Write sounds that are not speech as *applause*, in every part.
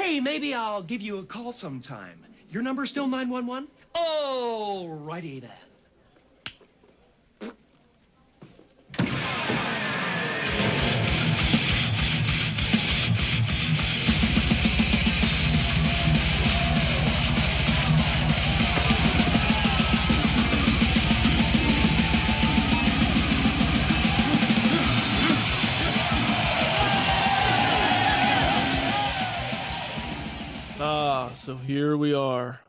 Hey, maybe I'll give you a call sometime. Your number still 911? Oh, righty then. So here we are.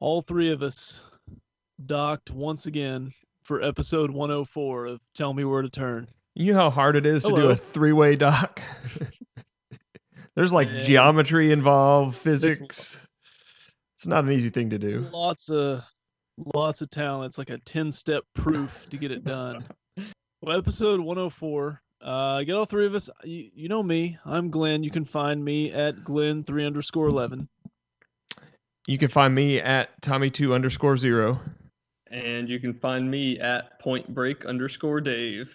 All three of us docked once again for episode 104 of Tell Me Where to Turn. You know how hard it is to do a three-way dock. *laughs* There's like Yeah. geometry involved, physics. It's not an easy thing to do. Lots of lots of talent. It's like a 10-step proof to get it done. *laughs* Well, episode 104. Uh, get all three of us. You, you know me. I'm Glenn. You can find me at Glenn3 underscore 11. You can find me at Tommy2 underscore zero. And you can find me at Point Break underscore Dave.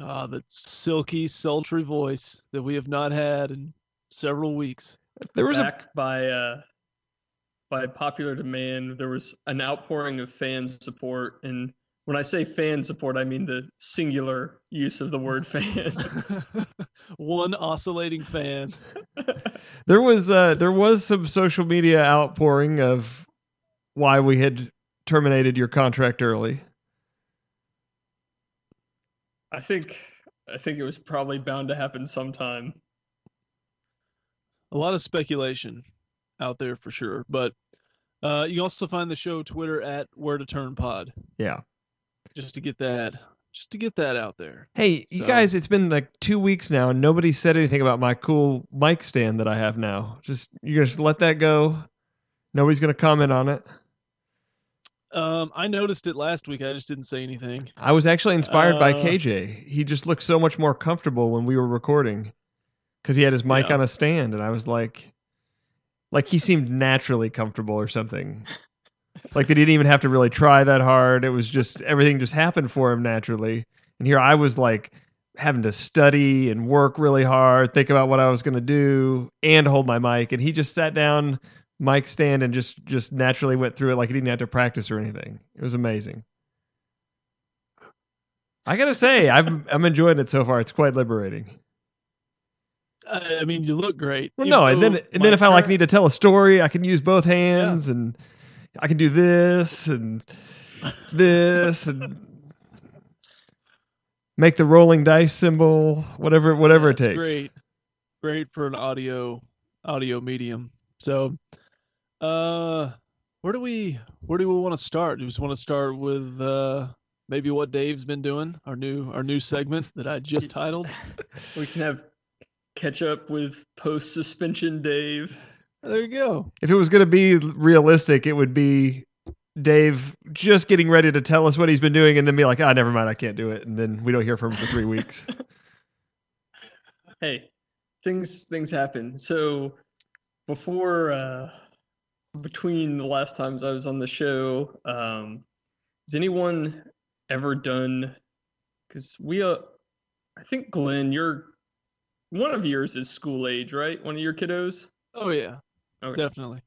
Ah, that silky, sultry voice that we have not had in several weeks. There was a Back by uh, by popular demand, there was an outpouring of fan support, and when I say fan support, I mean the singular use of the word *laughs* fan. *laughs* One oscillating fan. *laughs* there was uh there was some social media outpouring of why we had terminated your contract early. I think I think it was probably bound to happen sometime. A lot of speculation out there for sure. But uh, you also find the show Twitter at Where to Turn Pod. Yeah. Just to get that, just to get that out there. Hey, you So- guys, it's been like two weeks now, and nobody said anything about my cool mic stand that I have now. Just you just let that go. Nobody's gonna comment on it. Um, I noticed it last week. I just didn't say anything. I was actually inspired by Uh, KJ. He just looked so much more comfortable when we were recording because he had his mic Yeah. on a stand, and I was like, like he seemed naturally comfortable or something. Like they didn't even have to really try that hard. It was just everything just happened for him naturally. And here I was like having to study and work really hard, think about what I was going to do, and hold my mic. And he just sat down, mic stand, and just just naturally went through it like he didn't have to practice or anything. It was amazing. I gotta say, I'm I'm enjoying it so far. It's quite liberating. I, I mean, you look great. Well, no, and then and then if I like need to tell a story, I can use both hands, and I can do this and this and make the rolling dice symbol, whatever whatever it takes. Great, great for an audio audio medium. So, uh, where do we where do we want to start? Do we just want to start with uh maybe what Dave's been doing? Our new our new segment that I just *laughs* titled. We can have catch up with post suspension Dave. There you go. If it was going to be realistic, it would be Dave just getting ready to tell us what he's been doing, and then be like, "Ah, never mind, I can't do it," and then we don't hear from him for three weeks. *laughs* hey, things things happen. So before uh between the last times I was on the show, um has anyone ever done because we uh I think Glenn, you're one of yours is school age, right? One of your kiddos? Oh yeah, Okay. definitely.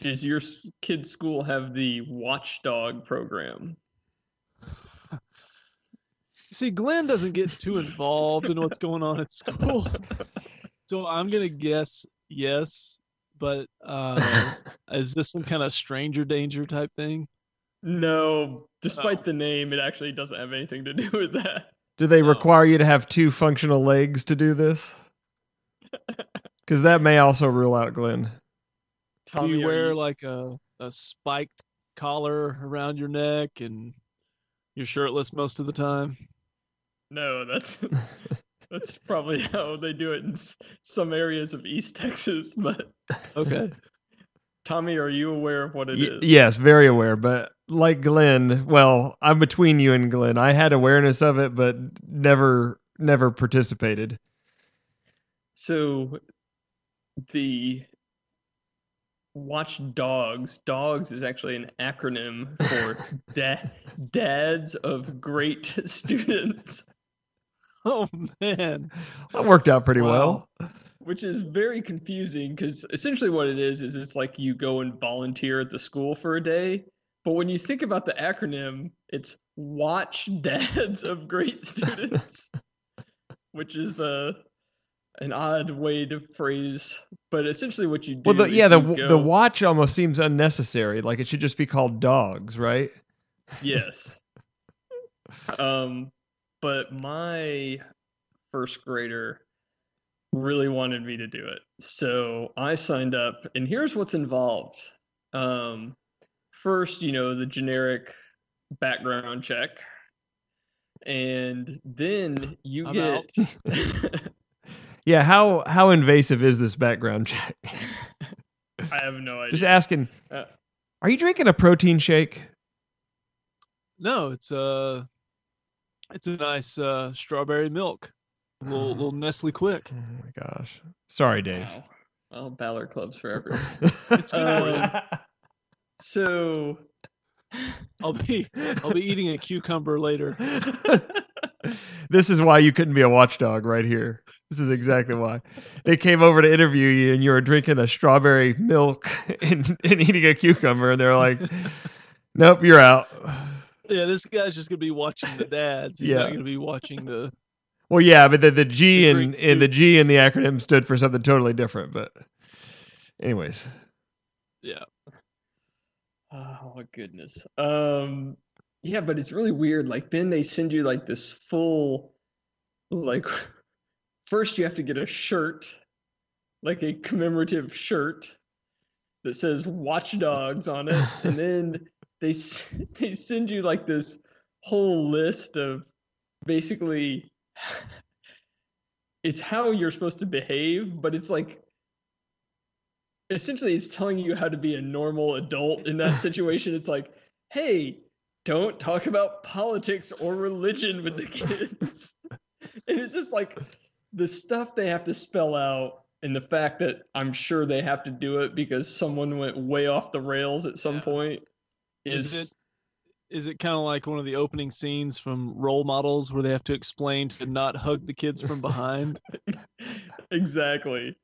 Does your kid's school have the watchdog program? *laughs* See, Glenn doesn't get too involved in what's going on at school, *laughs* so I'm gonna guess yes. But uh, *laughs* is this some kind of stranger danger type thing? No, despite Oh. the name, it actually doesn't have anything to do with that. Do they Oh. require you to have two functional legs to do this? Because that may also rule out Glenn. Tommy, Do you wear you- like a, a spiked collar around your neck and you're shirtless most of the time? No, that's *laughs* that's probably how they do it in some areas of East Texas. But Okay. Tommy, are you aware of what it is? Y- yes, very aware. But like Glenn, well, I'm between you and Glenn. I had awareness of it, but never, never participated. So the Watch Dogs, Dogs is actually an acronym for *laughs* da- Dads of Great *laughs* Students. Oh man. That worked out pretty Wow. well. which is very confusing because essentially what it is is it's like you go and volunteer at the school for a day. But when you think about the acronym, it's Watch *laughs* Dads of Great Students, which is a an odd way to phrase, but essentially what you do. Well, the, yeah, the you the watch almost seems unnecessary. Like it should just be called dogs, right? Yes. *laughs* um, but my first grader really wanted me to do it. So I signed up, and here's what's involved. Um, first, you know, the generic background check. And then you I'm get *laughs* Yeah. How how invasive is this background check? I have no *laughs* idea. just asking. Uh, Are you drinking a protein shake? No, it's a it's a nice uh strawberry milk. A little little Nestle Quik. Oh my gosh. Sorry, Dave. wow. Well, Ballard Club's forever. *laughs* It's good for. Um, *laughs* so I'll be I'll be eating a cucumber later. This is why you couldn't be a watchdog right here. This is exactly why. They came over to interview you and you were drinking a strawberry milk *laughs* and, and eating a cucumber and they're like, *laughs* Nope, you're out. Yeah, this guy's just gonna be watching the dads. He's Yeah. not gonna be watching the Well yeah, but the, the G The in, great the G in the acronym stood for something totally different. But anyways. yeah. Oh my goodness. Um yeah, but it's really weird. Like then they send you like this full like first you have to get a shirt, like a commemorative shirt that says Watchdogs on it, and *laughs* then they *laughs* they send you like this whole list of basically *laughs* it's how you're supposed to behave, but it's like essentially it's telling you how to be a normal adult in that situation. It's like, hey, don't talk about politics or religion with the kids. *laughs* and it's just like the stuff they have to spell out and the fact that I'm sure they have to do it because someone went way off the rails at some Yeah. point Is is it is it kind of like one of the opening scenes from Role Models where they have to explain to not hug the kids from behind? *laughs* exactly.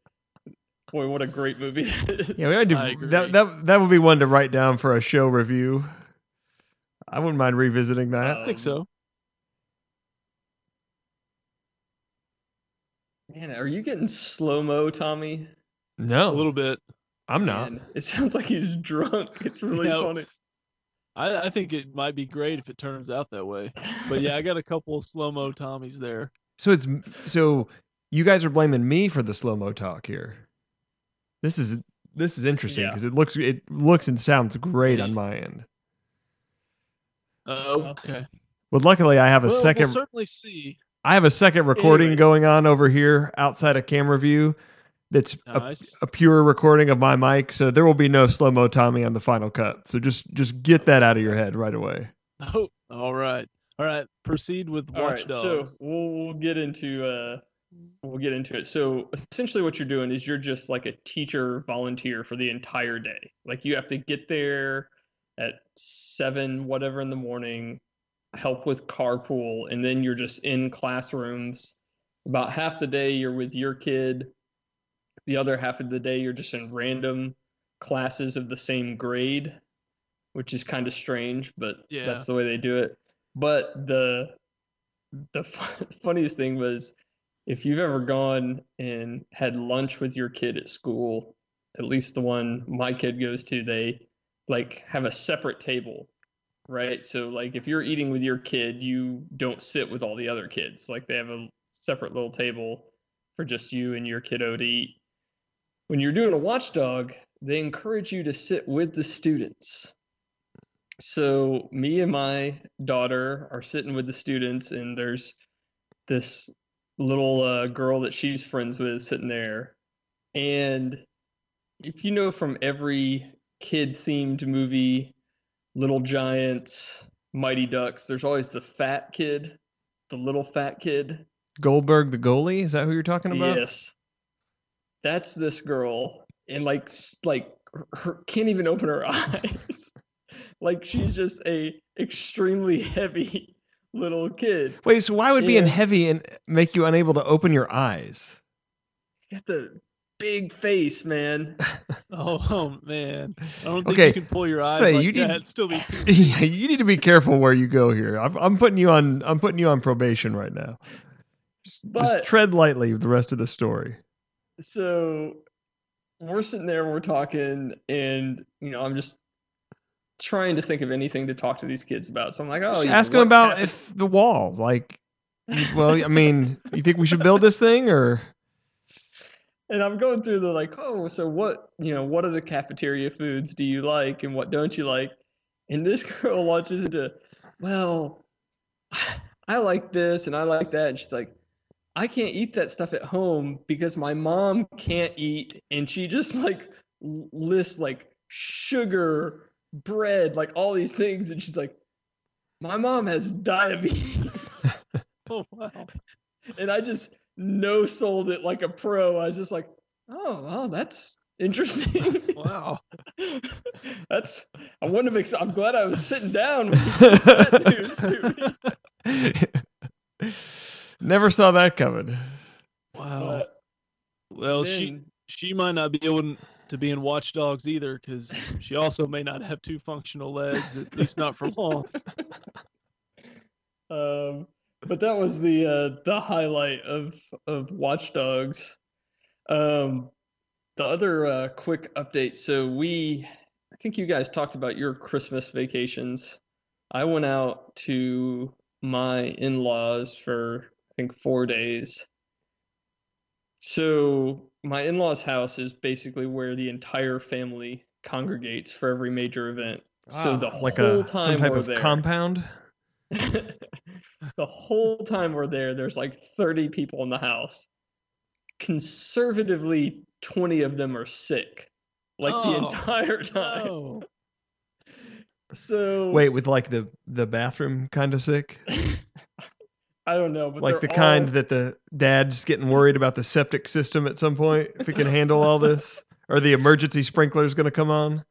Boy, what a great movie. Yeah, we gotta do that, that that would be one to write down for a show review. I wouldn't mind revisiting that. I think Um, so. Man, are you getting slow mo, Tommy? no, A little bit. I'm not. Man, it sounds like he's drunk. It's really Yeah. funny. I, I think it might be great if it turns out that way. But yeah, I got a couple of slow mo Tommies there. So it's so you guys are blaming me for the slow mo talk here. This is this is interesting Yeah. because it looks it looks and sounds great on my end. Oh, okay. Well, luckily I have a Well, 2nd we'll certainly see. I have a second recording Anyways. going on over here outside of camera view. That's a, Nice. a pure recording of my mic, so there will be no slow mo Tommy on the final cut. So just just get that out of your head right away. *laughs* Oh, all right. All right. Proceed with All right, Watch so Dogs. we'll we'll get into uh we'll get into it. So essentially what you're doing is you're just like a teacher volunteer for the entire day. Like you have to get there at seven whatever in the morning, help with carpool, and then you're just in classrooms. About half the day you're with your kid. The other half of the day you're just in random classes of the same grade, which is kind of strange, but Yeah. that's the way they do it. But the the fu- *laughs* funniest thing was if you've ever gone and had lunch with your kid at school, at least the one my kid goes to, they like have a separate table, right? So like if you're eating with your kid, you don't sit with all the other kids. Like they have a separate little table for just you and your kiddo to eat. When you're doing a watchdog, they encourage you to sit with the students. So me and my daughter are sitting with the students, and there's this little uh, girl that she's friends with sitting there. And if you know from every kid-themed movie, Little Giants, Mighty Ducks, there's always the fat kid, the little fat kid. Goldberg the goalie, is that who you're talking about? Yes. That's this girl, and like like her, can't even open her *laughs* eyes. like she's just a extremely *laughs* heavy little kid. Wait, so why would being heavy and make you unable to open your eyes? got the big face, man. *laughs* Oh, oh man, I don't think Okay, you can pull your eyes say, like you that. need- and Still be. *laughs* yeah, you need to be careful where you go here. I'm, I'm putting you on. I'm putting you on probation right now. Just, just tread lightly with the rest of the story. So we're sitting there, we're talking, and you know, I'm just trying to think of anything to talk to these kids about. So I'm like, oh, Just you know, ask them about happened- if the wall. Like, well, I *laughs* mean, you think we should build this thing or? And I'm going through the like, oh, so what, you know, what are the cafeteria foods do you like and what don't you like? And this *laughs* girl launches into, well, *sighs* I like this and I like that. And she's like, I can't eat that stuff at home because my mom can't eat. And she just like lists like sugar, bread, like all these things. And she's like, my mom has diabetes. *laughs* *laughs* Oh wow. and I just no sold it like a pro. I was just like, oh, well, that's interesting. *laughs* Wow. *laughs* that's I wouldn't have. Ex- I'm glad I was sitting down. When you said that news to me. *laughs* Never saw that coming. Wow. But Well, she she might not be able to be in Watch Dogs either, because she also may not have two functional legs, at least not for long. Um, but that was the uh, the highlight of of Watch Dogs. Um, the other uh, quick update. So we, I think you guys talked about your Christmas vacations. I went out to my in-laws for I think four days. So my in-laws' house is basically where the entire family congregates for every major event. So the Ah, like whole a time some type of there, compound. *laughs* the whole time we're there, there's like 30 people in the house. Conservatively, 20 of them are sick, like the Oh, entire *laughs* time. Oh, So Wait, with like the the bathroom kind of sick, *laughs* I don't know, but like they're the kind that the dad's getting worried about the septic system at some point if it can handle all this, or the emergency sprinkler's going to come on.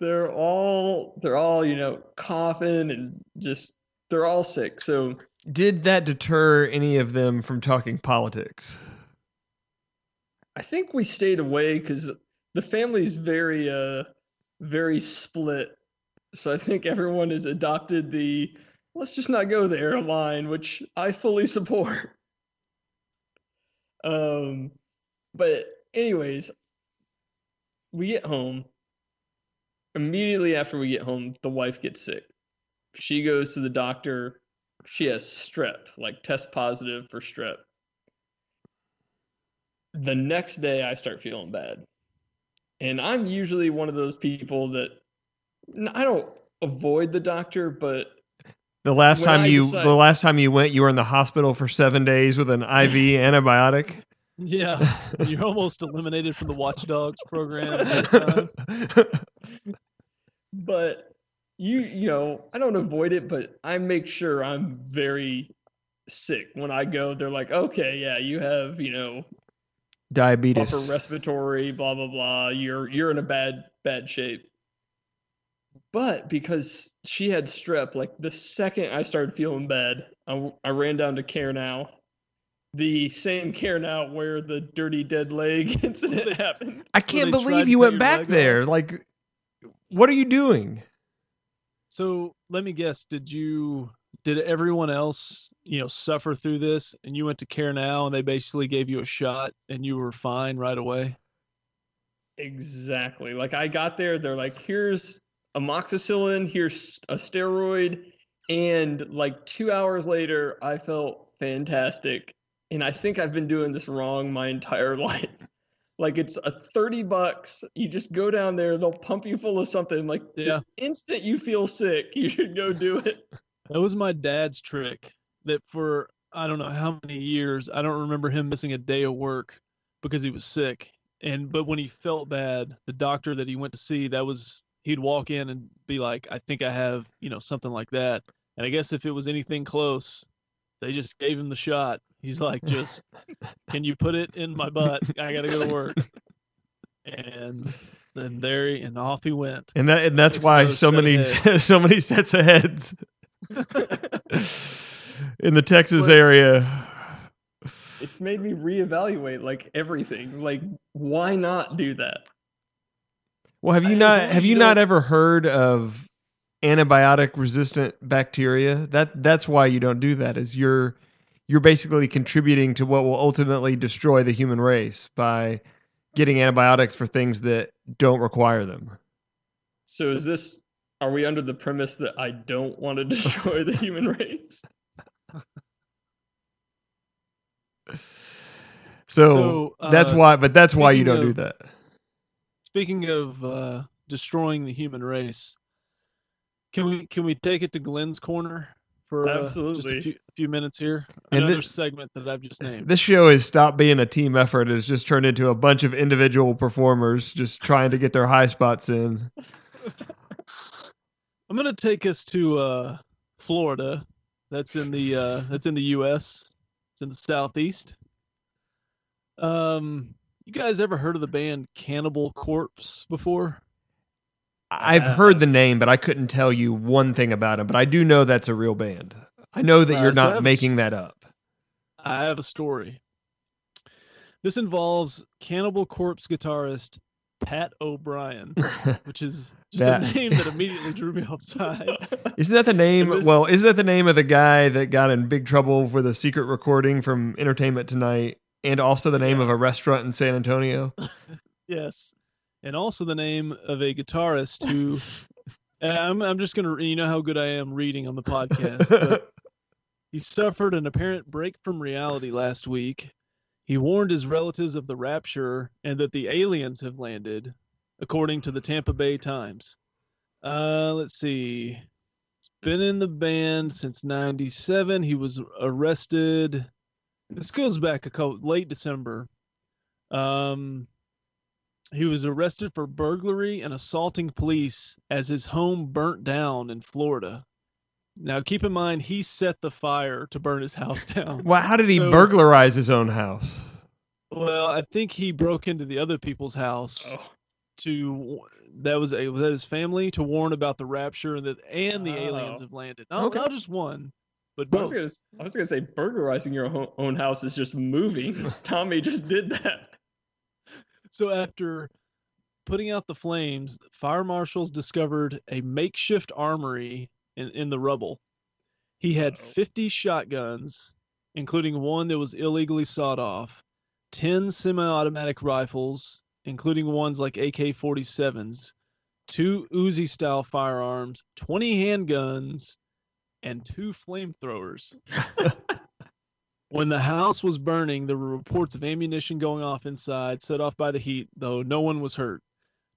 they're all they're all you know coughing and just they're all sick. So Did that deter any of them from talking politics? I think we stayed away because the family's very uh very split. So I think everyone has adopted the let's just not go there line, which I fully support. Um but anyways, we get home. Immediately after we get home, the wife gets sick. She goes to the doctor. She has strep, like test positive for strep the next day I start feeling bad. And I'm usually one of those people that I don't avoid the doctor, but The last time I you decide- the last time you went, you were in the hospital for seven days with an IV *laughs* antibiotic. yeah. *laughs* You're almost eliminated from the Watch Dogs program. at that *laughs* time. but you you know, I don't avoid it, but I make sure I'm very sick when I go. They're like, "Okay, yeah, you have, you know, Diabetes. upper respiratory, blah blah blah. You're you're in a bad bad shape. But because she had strep, like the second I started feeling bad, I ran down to Care Now, the same Care Now where the dirty dead leg *laughs* incident happened. I can't believe you went back there. Like, what are you doing? So let me guess, did you did everyone else, you know, suffer through this and you went to Care Now and they basically gave you a shot and you were fine right away? Exactly. Like I got there, they're like, here's amoxicillin, here's a steroid, and like two hours later, I felt fantastic. And I think I've been doing this wrong my entire *laughs* life. Like it's a 30 bucks. You just go down there, they'll pump you full of something. Like Yeah. the instant you feel sick, *laughs* you should go do it. That was my dad's trick that for I don't know how many years, I don't remember him missing a day of work because he was sick. And but when he felt bad, the doctor that he went to see, that was he'd walk in and be like, I think I have, you know, something like that. And I guess if it was anything close, they just gave him the shot. He's like, just *laughs* can you put it in my butt? I gotta go to work. And then there he, and off he went. And that and that's why so many *laughs* so many sets of heads *laughs* in the Texas But- area. it's made me reevaluate like everything. Like, why not do that? Well, have you As not have you you not don't- ever heard of antibiotic resistant bacteria? That that's why you don't do that. Is you're you're basically contributing to what will ultimately destroy the human race by getting antibiotics for things that don't require them. So is this? Are we under the premise that I don't want to *laughs* destroy the human race? *laughs* So, So, that's uh, why but that's why you don't do that. Speaking of uh, destroying the human race, can we can we take it to Glenn's corner for uh, just Absolutely. a few, few minutes here? And Another thi- segment that I've just named. This show has stopped being a team effort. It's just turned into a bunch of individual performers just trying to get their high spots in. *laughs* I'm gonna take us to uh, Florida. That's in the uh, that's in the U.S. It's in the southeast. Um, you guys ever heard of the band Cannibal Corpse before? I've Uh, heard the name, but I couldn't tell you one thing about them. But I do know that's a real band. I know that Uh, you're so not making that up. I have a story. This involves Cannibal Corpse guitarist Pat O'Brien, *laughs* which is just That- a name that immediately drew me off sides. Isn't that the name? this- Well, isn't that the name of the guy that got in big trouble for the secret recording from Entertainment Tonight, and also the name of a restaurant in San Antonio? *laughs* Yes, and also the name of a guitarist who. *laughs* I'm I'm just gonna you know how good I am reading on the podcast. but *laughs* he suffered an apparent break from reality last week. He warned his relatives of the rapture and that the aliens have landed, according to the Tampa Bay Times. Uh, let's see. He's been in the band since '97. He was arrested. This goes back a couple late December. Um, he was arrested for burglary and assaulting police as his home burnt down in Florida. Now, keep in mind, he set the fire to burn his house *laughs* down. well, how did he So- burglarize his own house? Well, I think he broke into the other people's house Oh, to that was a was that his family to warn about the rapture and that and the aliens Oh. have landed. Not, Okay. not just one, but I was gonna, s- I was gonna say burglarizing your own house is just moving. *laughs* Tommy just did that. So after putting out the flames, fire marshals discovered a makeshift armory in, in the rubble. He had Uh-oh. 50 shotguns, including one that was illegally sawed off, 10 semi-automatic rifles, including ones like AK-47s, two Uzi style firearms, 20 handguns, and two flamethrowers. *laughs* When the house was burning, there were reports of ammunition going off inside, set off by the heat, though no one was hurt.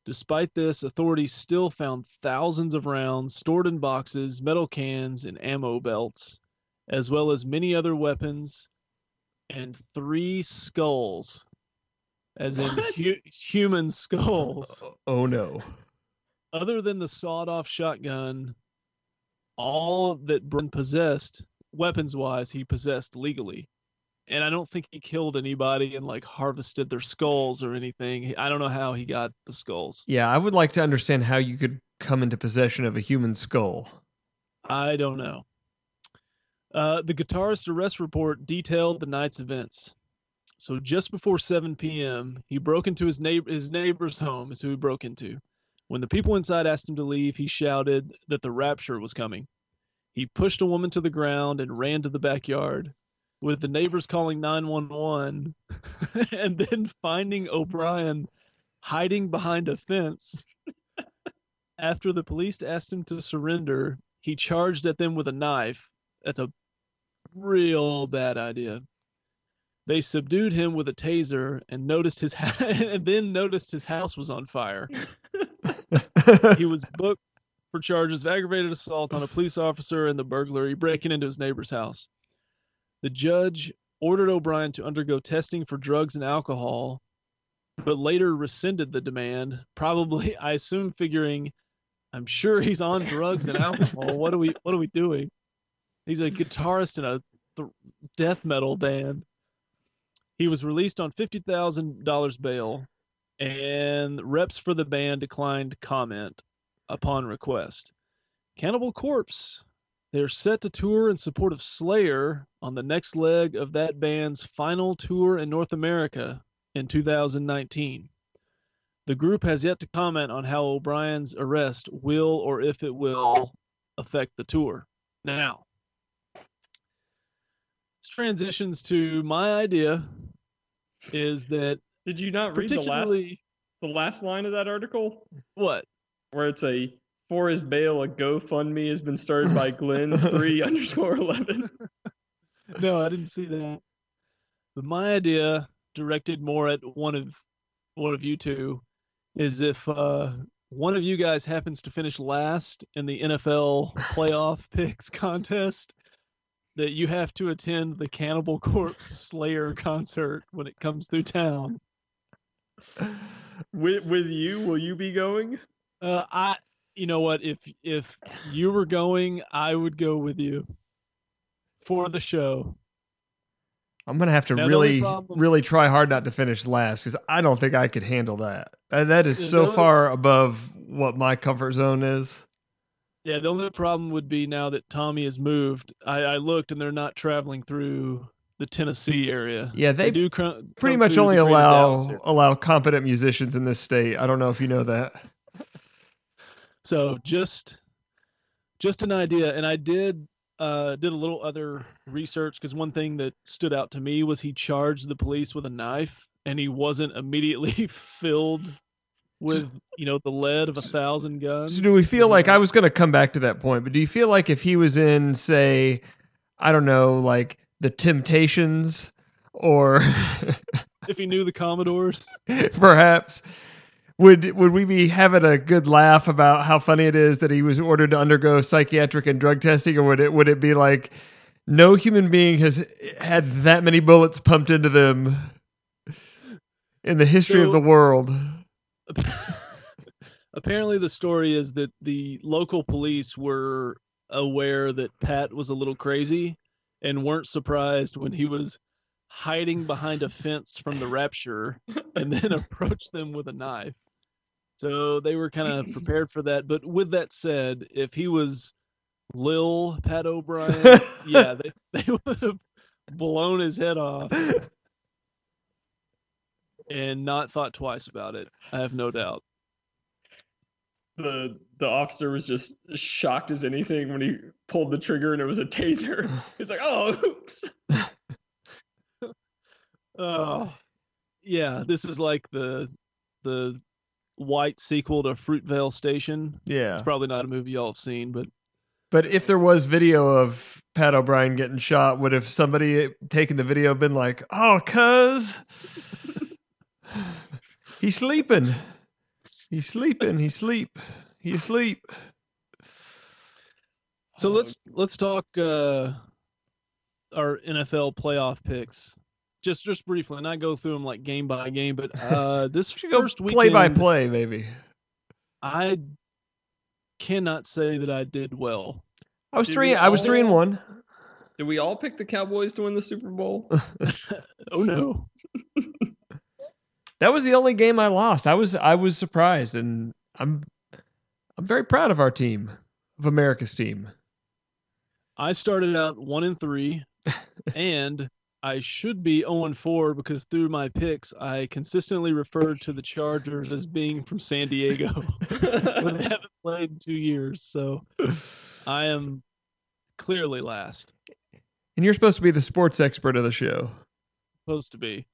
Despite this, authorities still found thousands of rounds stored in boxes, metal cans, and ammo belts, as well as many other weapons and three skulls, as in hu- human skulls. *laughs* Oh, oh no. Other than the sawed off shotgun, all that O'Brien possessed, weapons wise, he possessed legally. And I don't think he killed anybody and like harvested their skulls or anything. I don't know how he got the skulls. Yeah, I would like to understand how you could come into possession of a human skull. I don't know. Uh, the guitarist arrest report detailed the night's events. So just before 7 p.m., he broke into his neighbor his neighbor's home is who he broke into. When the people inside asked him to leave, he shouted that the rapture was coming. He pushed a woman to the ground and ran to the backyard, with the neighbors calling 911 *laughs* and then finding O'Brien hiding behind a fence. After the police asked him to surrender, he charged at them with a knife. That's a real bad idea. They subdued him with a taser and noticed his ha- *laughs* and then noticed his house was on fire. *laughs* He was booked for charges of aggravated assault on a police officer and the burglary breaking into his neighbor's house. The judge ordered O'Brien to undergo testing for drugs and alcohol, but later rescinded the demand, probably *laughs* I assume figuring I'm sure he's on drugs and alcohol. What are we what are we doing? He's a guitarist in a th- death metal band. He was released on $50,000 bail and reps for the band declined comment upon request. Cannibal Corpse They're set to tour in support of Slayer on the next leg of that band's final tour in North America in 2019. The group has yet to comment on how O'Brien's arrest will or if it will affect the tour. Now, this transitions to my idea is that Did you not read the last the last line of that article what? Where it's a for his bail a GoFundMe has been started by Glenn *laughs* three underscore eleven. No, I didn't see that. But my idea, directed more at one of one of you two, is if uh, one of you guys happens to finish last in the NFL playoff *laughs* picks contest, that you have to attend the Cannibal Corpse Slayer concert when it comes through town. *laughs* With with you, will you be going? Uh, I, you know what? If if you were going, I would go with you for the show. I'm gonna have to Now, really, problem- really try hard not to finish last because I don't think I could handle that. That, that is so only- far above what my comfort zone is. Yeah, the only problem would be now that Tommy has moved. I, I looked and they're not traveling through the Tennessee area. Yeah, they do cr- Pretty much only the greater Dallas allow allow competent musicians in this state. I don't know if you know that. So just just an idea, and I did uh, did a little other research because one thing that stood out to me was he charged the police with a knife, and he wasn't immediately *laughs* filled with you know the lead of a thousand guns. So do we feel like I was going to come back to that point, but do you feel like if he was in, say, I don't know, like the Temptations, or *laughs* if he knew the Commodores? *laughs* perhaps would would we be having a good laugh about how funny it is that he was ordered to undergo psychiatric and drug testing, or would it would it be like no human being has had that many bullets pumped into them in the history of the world? *laughs* Apparently, the story is that the local police were aware that Pat was a little crazy and weren't surprised when he was hiding behind a fence from the rapture and then *laughs* approached them with a knife. So they were kind of *laughs* prepared for that. But with that said, if he was Lil Pat O'Brien, yeah, *laughs* they, *laughs* they would have blown his head off and not thought twice about it. I have no doubt. The the officer was just shocked as anything when he pulled the trigger and it was a taser. He's like, "Oh, oops." Oh, yeah. This is like the the white sequel to Fruitvale Station. yeah. It's probably not a movie y'all have seen, but But if there was video of Pat O'Brien getting shot, would have somebody taken the video been like, "Oh, cuz *laughs* he's sleeping, he's sleeping, he's sleep, he's sleep." so let's let's talk uh our NFL playoff picks. Just just briefly, and I go through them like game by game, but *laughs* uh this first should go first play by play, maybe. I cannot say that I did well. I was Did three. we I was three and one. Did we all pick the Cowboys to win the Super Bowl? *laughs* *laughs* Oh no. That was the only game I lost. I was I was surprised, and I'm I'm very proud of our team, of America's team. I started out one and three, and I should be 0 and 4 because through my picks, I consistently referred to the Chargers as being from San Diego, *laughs* but they *laughs* haven't played in two years, so I am clearly last. And you're supposed to be the sports expert of the show. Supposed to be.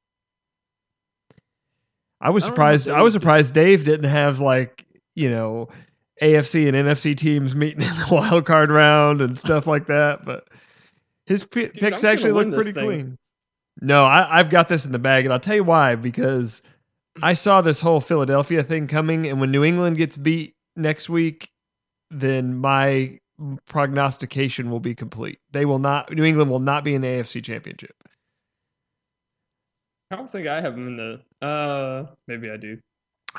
I was I don't know if surprised. I was Dave did. surprised Dave didn't have like you know AFC and NFC teams meeting in the *laughs* wild card round and stuff like that. But his p- Dude, picks I'm actually look pretty thing. clean. No, I, I've got this in the bag, and I'll tell you why. Because I saw this whole Philadelphia thing coming, and when New England gets beat next week, then my prognostication will be complete. They will not. New England will not be in the AFC Championship. I don't think I have them in the. Uh, maybe I do.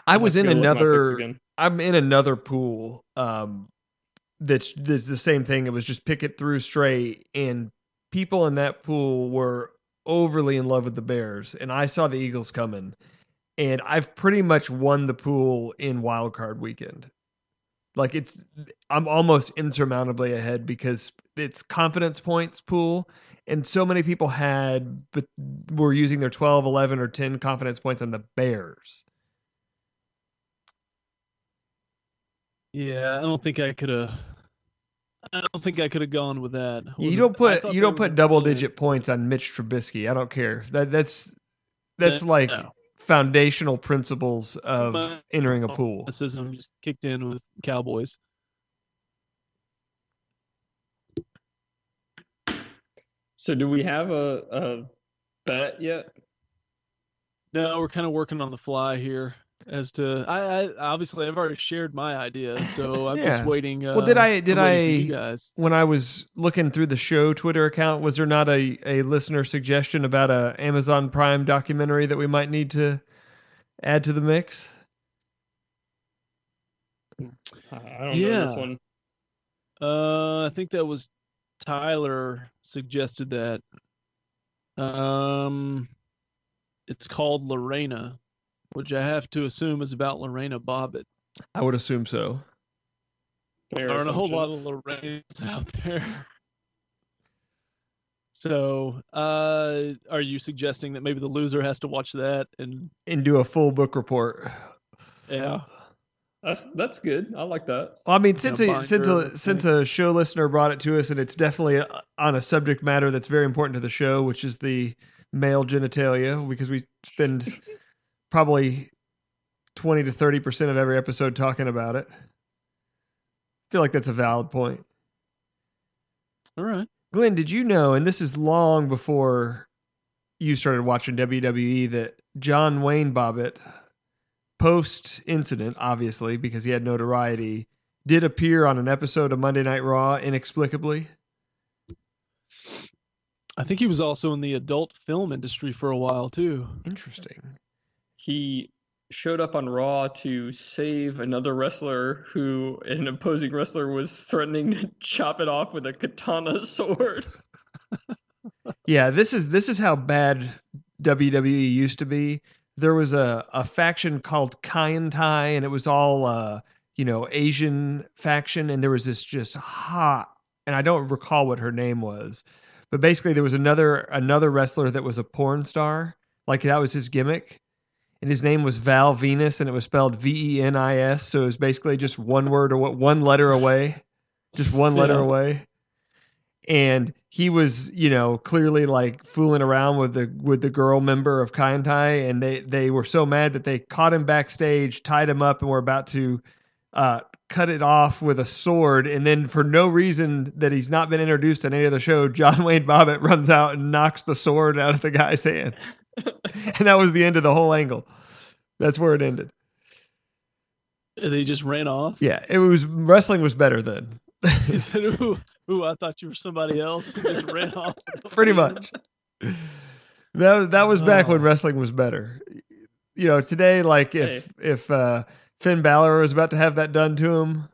I I'll was in to go look at my picks another. I'm in another pool. Um, that's that's the same thing. It was just pick it through straight, and people in that pool were overly in love with the Bears, and I saw the Eagles coming, and I've pretty much won the pool in wild card weekend. Like it's I'm almost insurmountably ahead because it's confidence points pool and so many people had but were using their 12, 11 or 10 confidence points on the Bears. Yeah, I don't think I could have. I don't think I could have gone with that. You Wasn't- don't put you don't put double really- digit points on Mitch Trubisky. I don't care. That that's that's No, like no. foundational principles of But- entering a pool. Cynicism just kicked in with Cowboys. So do we have a, a bet yet? No, we're kind of working on the fly here as to. I, I obviously I've already shared my idea, so *laughs* I'm Yeah. just waiting. Uh, Well, did I- did I- guys. When I was looking through the show Twitter account, was there not a, a listener suggestion about a Amazon Prime documentary that we might need to add to the mix? I I don't know this Yeah. one. Uh, I think that was Tyler suggested that. Um, it's called Lorena, which I have to assume is about Lorena Bobbitt. I would assume so. Fair There aren't a whole lot of Lorenas out there. So, uh, are you suggesting that maybe the loser has to watch that? And And do a full book report. yeah, That's that's good. I like that. Well, I mean, know, since a since or a since a show listener brought it to us, and it's definitely a, on a subject matter that's very important to the show, which is the male genitalia, because we spend probably twenty to thirty percent of every episode talking about it. I feel like that's a valid point. all right. Glenn, did you know? And this is long before you started watching WWE. That John Wayne Bobbitt, post incident, obviously because he had notoriety, did appear on an episode of Monday Night Raw inexplicably. I think he was also in the adult film industry for a while too. Interesting. He showed up on Raw to save another wrestler who an opposing wrestler was threatening to *laughs* chop it off with a katana *laughs* sword. Yeah, this is this is how bad WWE used to be. There was a, a faction called Kaientai, and it was all uh, you know, Asian faction, and there was this just hot and I don't recall what her name was. But basically there was another another wrestler that was a porn star. Like that was his gimmick. And his name was Val Venis and it was spelled V E N I S. So it was basically just one word or one letter away. Just one letter Yeah. away and he was you know clearly like fooling around with the with the girl member of Kaientai and they they were so mad that they caught him backstage tied him up and were about to uh cut it off with a sword and then for no reason that he's not been introduced on any other show John *laughs* Wayne Bobbitt runs out and knocks the sword out of the guy's hand *laughs* and that was the end of the whole angle that's where it ended And They just ran off. yeah it was wrestling was better then He said, "Ooh, ooh, I thought you were somebody else." Who just ran off. *laughs* pretty much. That was that was back when Oh. wrestling was better. You know, today, like if if uh, Finn Balor was about to have that done to him,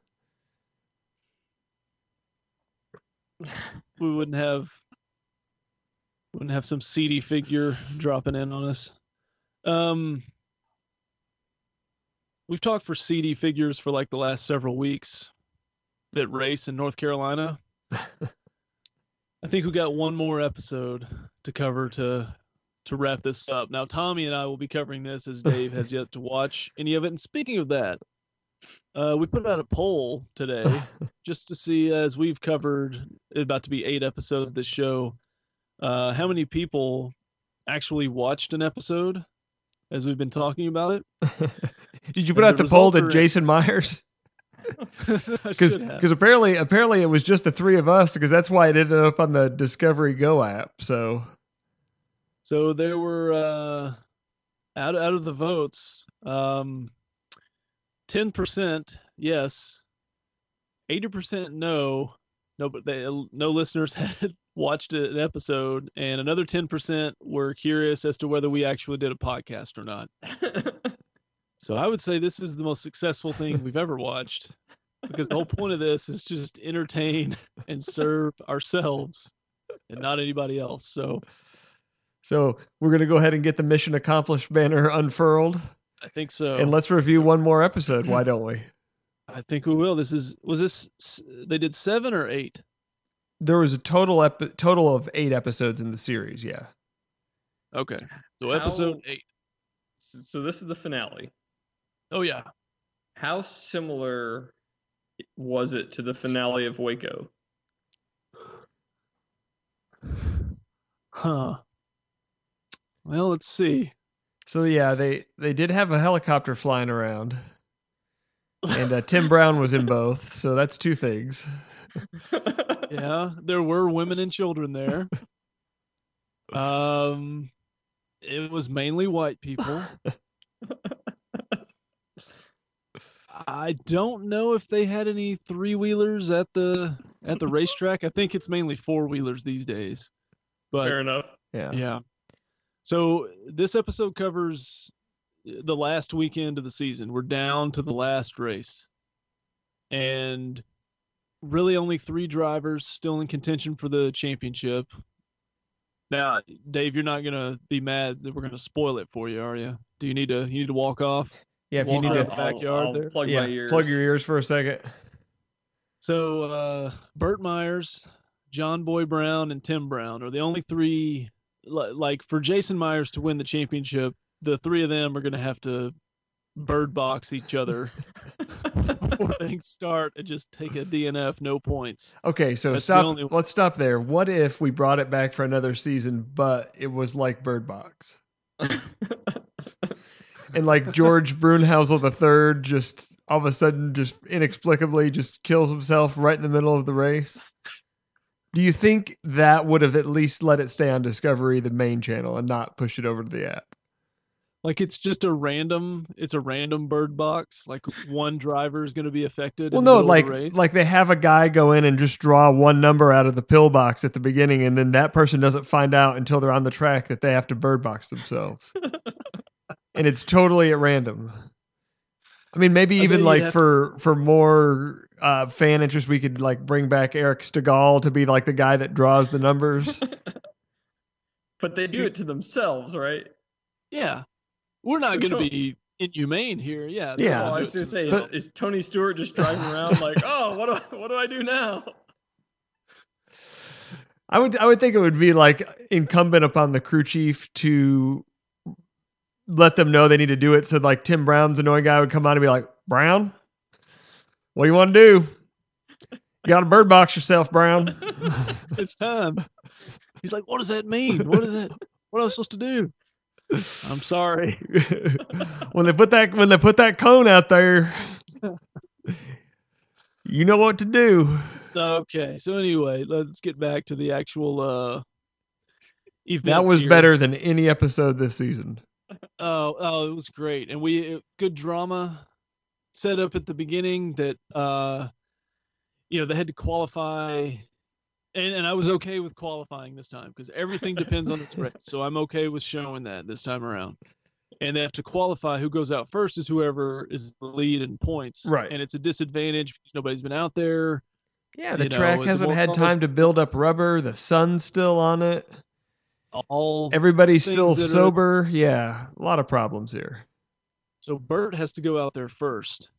We wouldn't have. Wouldn't have some seedy figure dropping in on us. Um. We've talked for seedy figures for like the last several weeks. That race in North Carolina. *laughs* I think we got one more episode to cover to to wrap this up. Now Tommy and I will be covering this as Dave has yet to watch any of it. And speaking of that, uh, we put out a poll today *laughs* just to see as we've covered about to be eight episodes of this show, uh, how many people actually watched an episode as we've been talking about it. *laughs* did you put And out the the poll to. Jason Myers? *laughs* Because because apparently apparently it was just the three of us because that's why it ended up on the Discovery Go app. So So there were uh, out out of the votes, um, ten percent yes, eighty percent no. No, but they, no listeners *laughs* had watched an episode, and another ten percent were curious as to whether we actually did a podcast or not. *laughs* So I would say this is the most successful thing we've ever watched, because the whole point of this is just entertain *laughs* and serve ourselves, and not anybody else. So so we're gonna go ahead and get the mission accomplished banner unfurled I think so. and let's review one more episode. Why don't we? I think we will. This is was this they did seven or eight? There was a total epi- total of eight episodes in the series. Yeah. Okay, so episode How- eight. So so this is the finale. Oh yeah, How similar was it to the finale of Waco? huh. Well, let's see. So yeah, they they did have a helicopter flying around, and uh, Tim Brown was in both. So that's two things. *laughs* Yeah, there were women and children there. Um, it was mainly white people. I don't know if they had any three wheelers at the at the racetrack. I think it's mainly four wheelers these days. But Fair enough. Yeah. yeah. So this episode covers the last weekend of the season. We're down to the last race. And really only three drivers still in contention for the championship. Now, Dave, you're not gonna be mad that we're gonna spoil it for you, are you? Do you need to you need to walk off? Yeah. If you need around to, the backyard there? plug yeah, my ears. plug your ears for a second. So uh, Burt Myers, John Boy Brown, and Tim Brown are the only three. Like for Jason Myers to win the championship, the three of them are going to have to bird box each other *laughs* before things start and just take a DNF, no points. Okay, so That's stop. Let's stop there. What if we brought it back for another season, but it was like Bird Box, and like *laughs* George Brunnhoelzl the third just all of a sudden just inexplicably just kills himself right in the middle of the race? Do you think that would have at least let it stay on Discovery, the main channel, and not push it over to the app? Like it's just a random, it's a random bird box. Like one driver is going to be affected. Well, no, like the like they have a guy go in and just draw one number out of the pill box at the beginning, and then that person doesn't find out until they're on the track that they have to bird box themselves, *laughs* and it's totally at random. I mean, maybe even bet you'd like have- for for more uh, fan interest, we could like bring back Eric Stegall to be like the guy that draws the numbers. *laughs* but they do it to themselves, right? yeah, we're not going to be inhumane here. Yeah. Yeah. Oh, I was do gonna say, is, is Tony Stewart just driving around *laughs* like, oh, what do I, what do I do now? I would I would think it would be like incumbent upon the crew chief to let them know they need to do it. So like Tim Brown's annoying guy would come on and be like, Brown, what do you want to do? You got to bird box yourself, Brown. *laughs* it's time. He's like, what does that mean? What is it? What am I supposed to do? I'm sorry. *laughs* when they put that when they put that cone out there, you know what to do. Okay, so anyway, let's get back to the actual uh events That was here. better than any episode this season. *laughs* Oh, oh, it was great, and we it- good drama set up at the beginning that uh, you know they had to qualify, and and I was okay with qualifying this time because everything depends on this *laughs* race, so I'm okay with showing that this time around. And they have to qualify. Who goes out first is whoever is the lead in points, Right. And it's a disadvantage because nobody's been out there. Yeah, the You track it's hasn't had time to build up rubber. The sun's still on it. All Everybody's still that are- sober. Yeah, a lot of problems here. So Burt has to go out there first.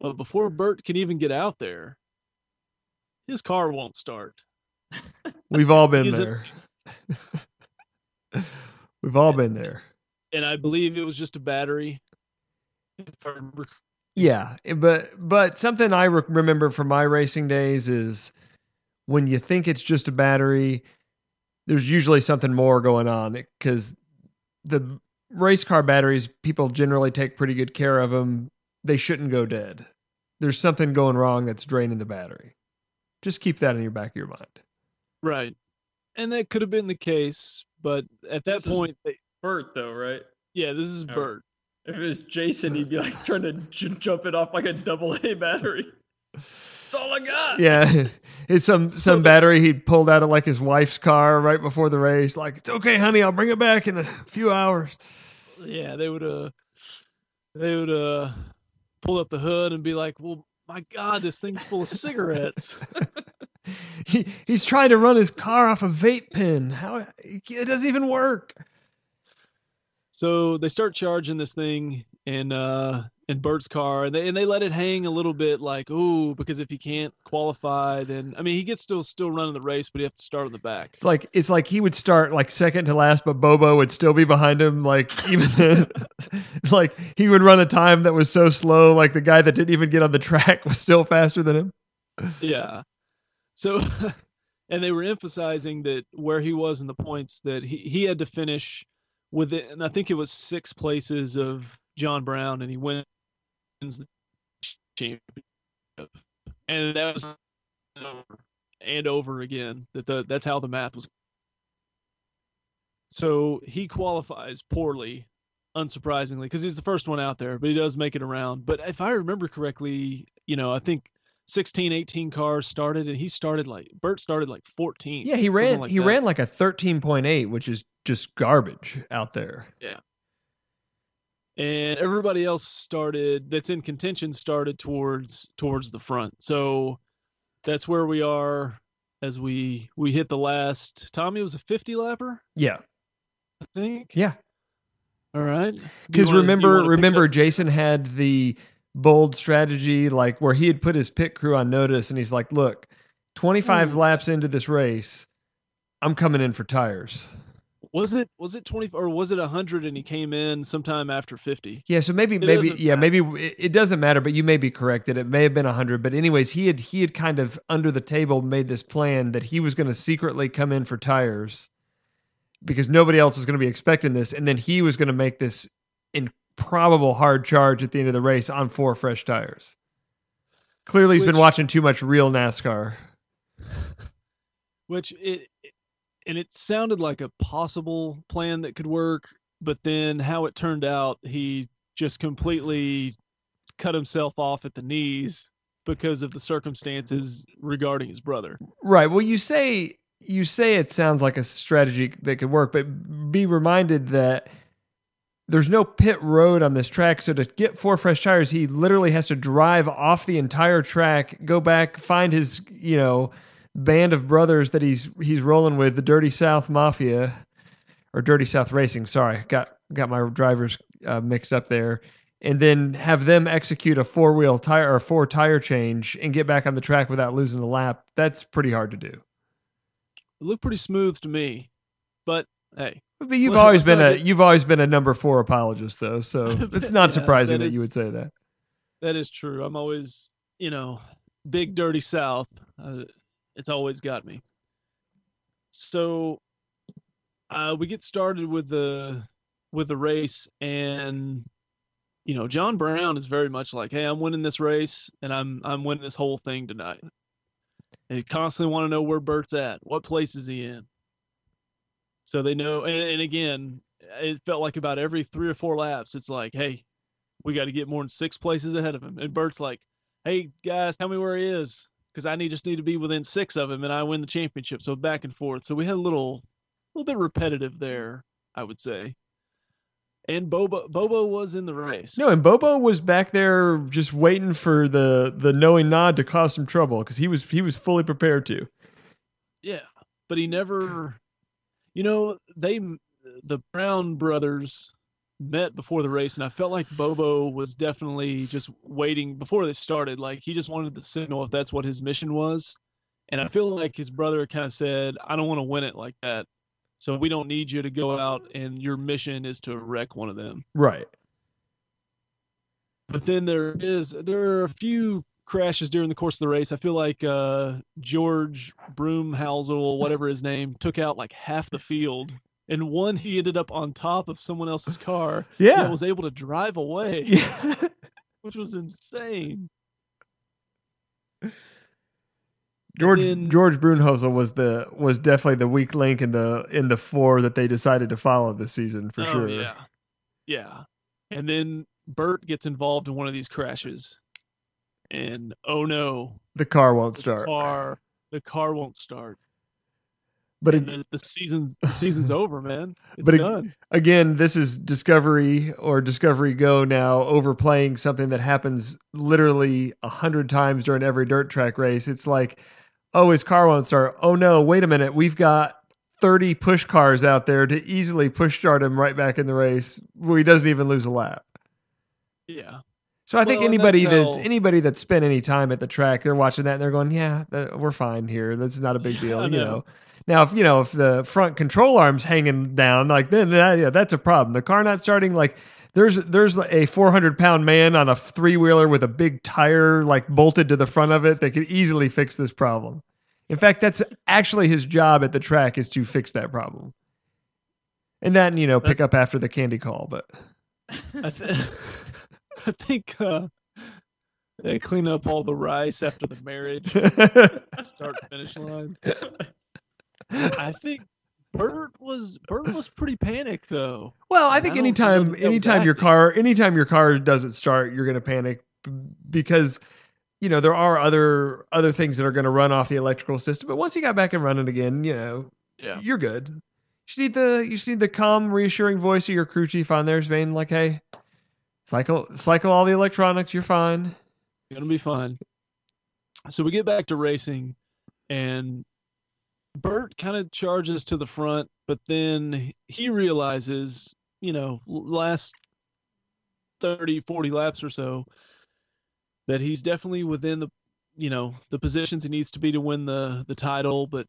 But before Burt can even get out there, his car won't start. We've all been there. *laughs* We've all been there. And I believe it was just a battery. If I remember- Yeah, eh, but but something I re- remember from my racing days is when you think it's just a battery, there's usually something more going on because the race car batteries people generally take pretty good care of them. They shouldn't go dead. There's something going wrong that's draining the battery. Just keep that in your back of your mind. Right. And that could have been the case, but at that This is- point, they, Burt, though, right? yeah, this is Oh. Burt. If it was Jason, he'd be like *laughs* trying to j- jump it off like a double A battery. That's all I got. Yeah, *laughs* it's some some *laughs* battery he pulled out of like his wife's car right before the race. Like it's okay, honey, I'll bring it back in a few hours. Yeah, they would uh they would uh pull up the hood and be like, "Well, my God, this thing's full of cigarettes." He he's trying to run his car off a vape pen. How it doesn't even work. So they start charging this thing, in uh in Burt's car, and they and they let it hang a little bit, like ooh, because if he can't qualify, then I mean he gets still still running the race, but he have to start on the back. It's like it's like he would start like second to last, but Bobo would still be behind him. Like even *laughs* it's like he would run a time that was so slow, like the guy that didn't even get on the track *laughs* was still faster than him. Yeah. So, *laughs* and they were emphasizing that where he was in the points that he he had to finish within, I think it was six places of John Brown, and he wins the championship. And that was over and over again. That the that's how the math was. So he qualifies poorly, unsurprisingly, because he's the first one out there, but he does make it around. But if I remember correctly, you know, I think 16, 18 cars started, and he started like Burt started like 14. Yeah, he ran like he that. ran like a thirteen point eight, which is just garbage out there. Yeah. And everybody else started that's in contention started towards towards the front. So that's where we are as we we hit the last. Tommy was a 50 lapper, Yeah, I think. yeah. All right. Because wanna- do you remember, remember, Jason had the bold strategy, like where he had put his pit crew on notice, and he's like, "Look, 25 Hmm. laps into this race, I'm coming in for tires." was it was it 20 or was it 100 and he came in sometime after 50? Yeah, so maybe, It maybe, yeah, matter. maybe it, it doesn't matter, but you may be correct that it may have been 100. But anyways, he had he had kind of under the table made this plan that he was going to secretly come in for tires because nobody else was going to be expecting this, and then he was going to make this improbable hard charge at the end of the race on four fresh tires. Clearly, he's been watching too much real NASCAR. which it and it sounded like a possible plan that could work but then how it turned out he just completely cut himself off at the knees because of the circumstances regarding his brother Right. Well, you say you say it sounds like a strategy that could work, but be reminded that there's no pit road on this track. So to get four fresh tires, he literally has to drive off the entire track, go back, find his you know band of brothers that he's he's rolling with, the Dirty South Mafia or Dirty South Racing. Sorry, got got my drivers uh, mixed up there. And then have them execute a four wheel tire or four tire change and get back on the track without losing a lap. That's pretty hard to do. it looked pretty smooth to me but hey But you've Well, always been a you've always been a number four apologist though, so *laughs* it's not Yeah, surprising that that, you would say that. that is true. I'm always you know big dirty south uh, it's always got me. So uh, we get started with the with the race and you know john brown is very much like hey i'm winning this race and i'm i'm winning this whole thing tonight. And he constantly want to know where burt's at what place is he in so they know and, and again it felt like about every three or four laps it's like hey we got to get more than six places ahead of him. And Burt's like, hey, guys, tell me where he is because I need just need to be within six of him and I win the championship. So back and forth. So we had a little, little bit repetitive there, I would say. And Bobo, Bobo was in the race. No, and Bobo was back there just waiting for the the knowing nod to cause some trouble because he was he was fully prepared to. Yeah, but he never, you know, they, the Brown brothers met before the race, and I felt like Bobo was definitely just waiting before they started. Like he just wanted the signal if that's what his mission was. And I feel like his brother kind of said, I don't want to win it like that. So we don't need you to go out and your mission is to wreck one of them. Right. But then there is there are a few crashes during the course of the race. I feel like uh, George Brunnhoelzl, whatever his name, took out like half the field. And one he ended up on top of someone else's car Yeah. and was able to drive away, *laughs* Yeah. which was insane. George then- George Brunnhoelzl was the was definitely the weak link in the in the four that they decided to follow this season for oh, sure. Yeah. Yeah. And then Burt gets involved in one of these crashes. And oh no, The car won't the start. car the car won't start. But it, the, season's the *laughs* season's over, man. It's But done. again, this is Discovery or Discovery Go now overplaying something that happens literally a hundred times during every dirt track race. It's like, oh, his car won't start. Oh no, wait a minute, we've got 30 push cars out there to easily push start him right back in the race where he doesn't even lose a lap. Yeah. So I think Well, and anybody that's how- anybody that's spent any time at the track, they're watching that and they're going, "Yeah, we're fine here. This is not a big Yeah, deal." You know. know. Now, if you know if the front control arm's hanging down, like then that, yeah, that's a problem. The car not starting, like there's there's a 400 pound man on a three wheeler with a big tire like bolted to the front of it that could easily fix this problem. In fact, that's actually his job at the track is to fix that problem. And then you know pick up after the candy call, but *laughs* *laughs* I, think uh, they clean up all the rice after the marriage, *laughs* start finish line. *laughs* I think Burt was Burt was pretty panicked though. Well, I I think don't think anytime anytime your car anytime your car doesn't start, you're going to panic because you know there are other other things that are going to run off the electrical system. But once you got back and running again, you know, Yeah. you're good. You see the you see the calm, reassuring voice of your crew chief on there saying like, "Hey, cycle cycle all the electronics, you're fine." Gonna be fine. So we get back to racing, and Burt kind of charges to the front, but then he realizes, you know, last 30, 40 laps or so, that he's definitely within the, you know, the positions he needs to be to win the the title. But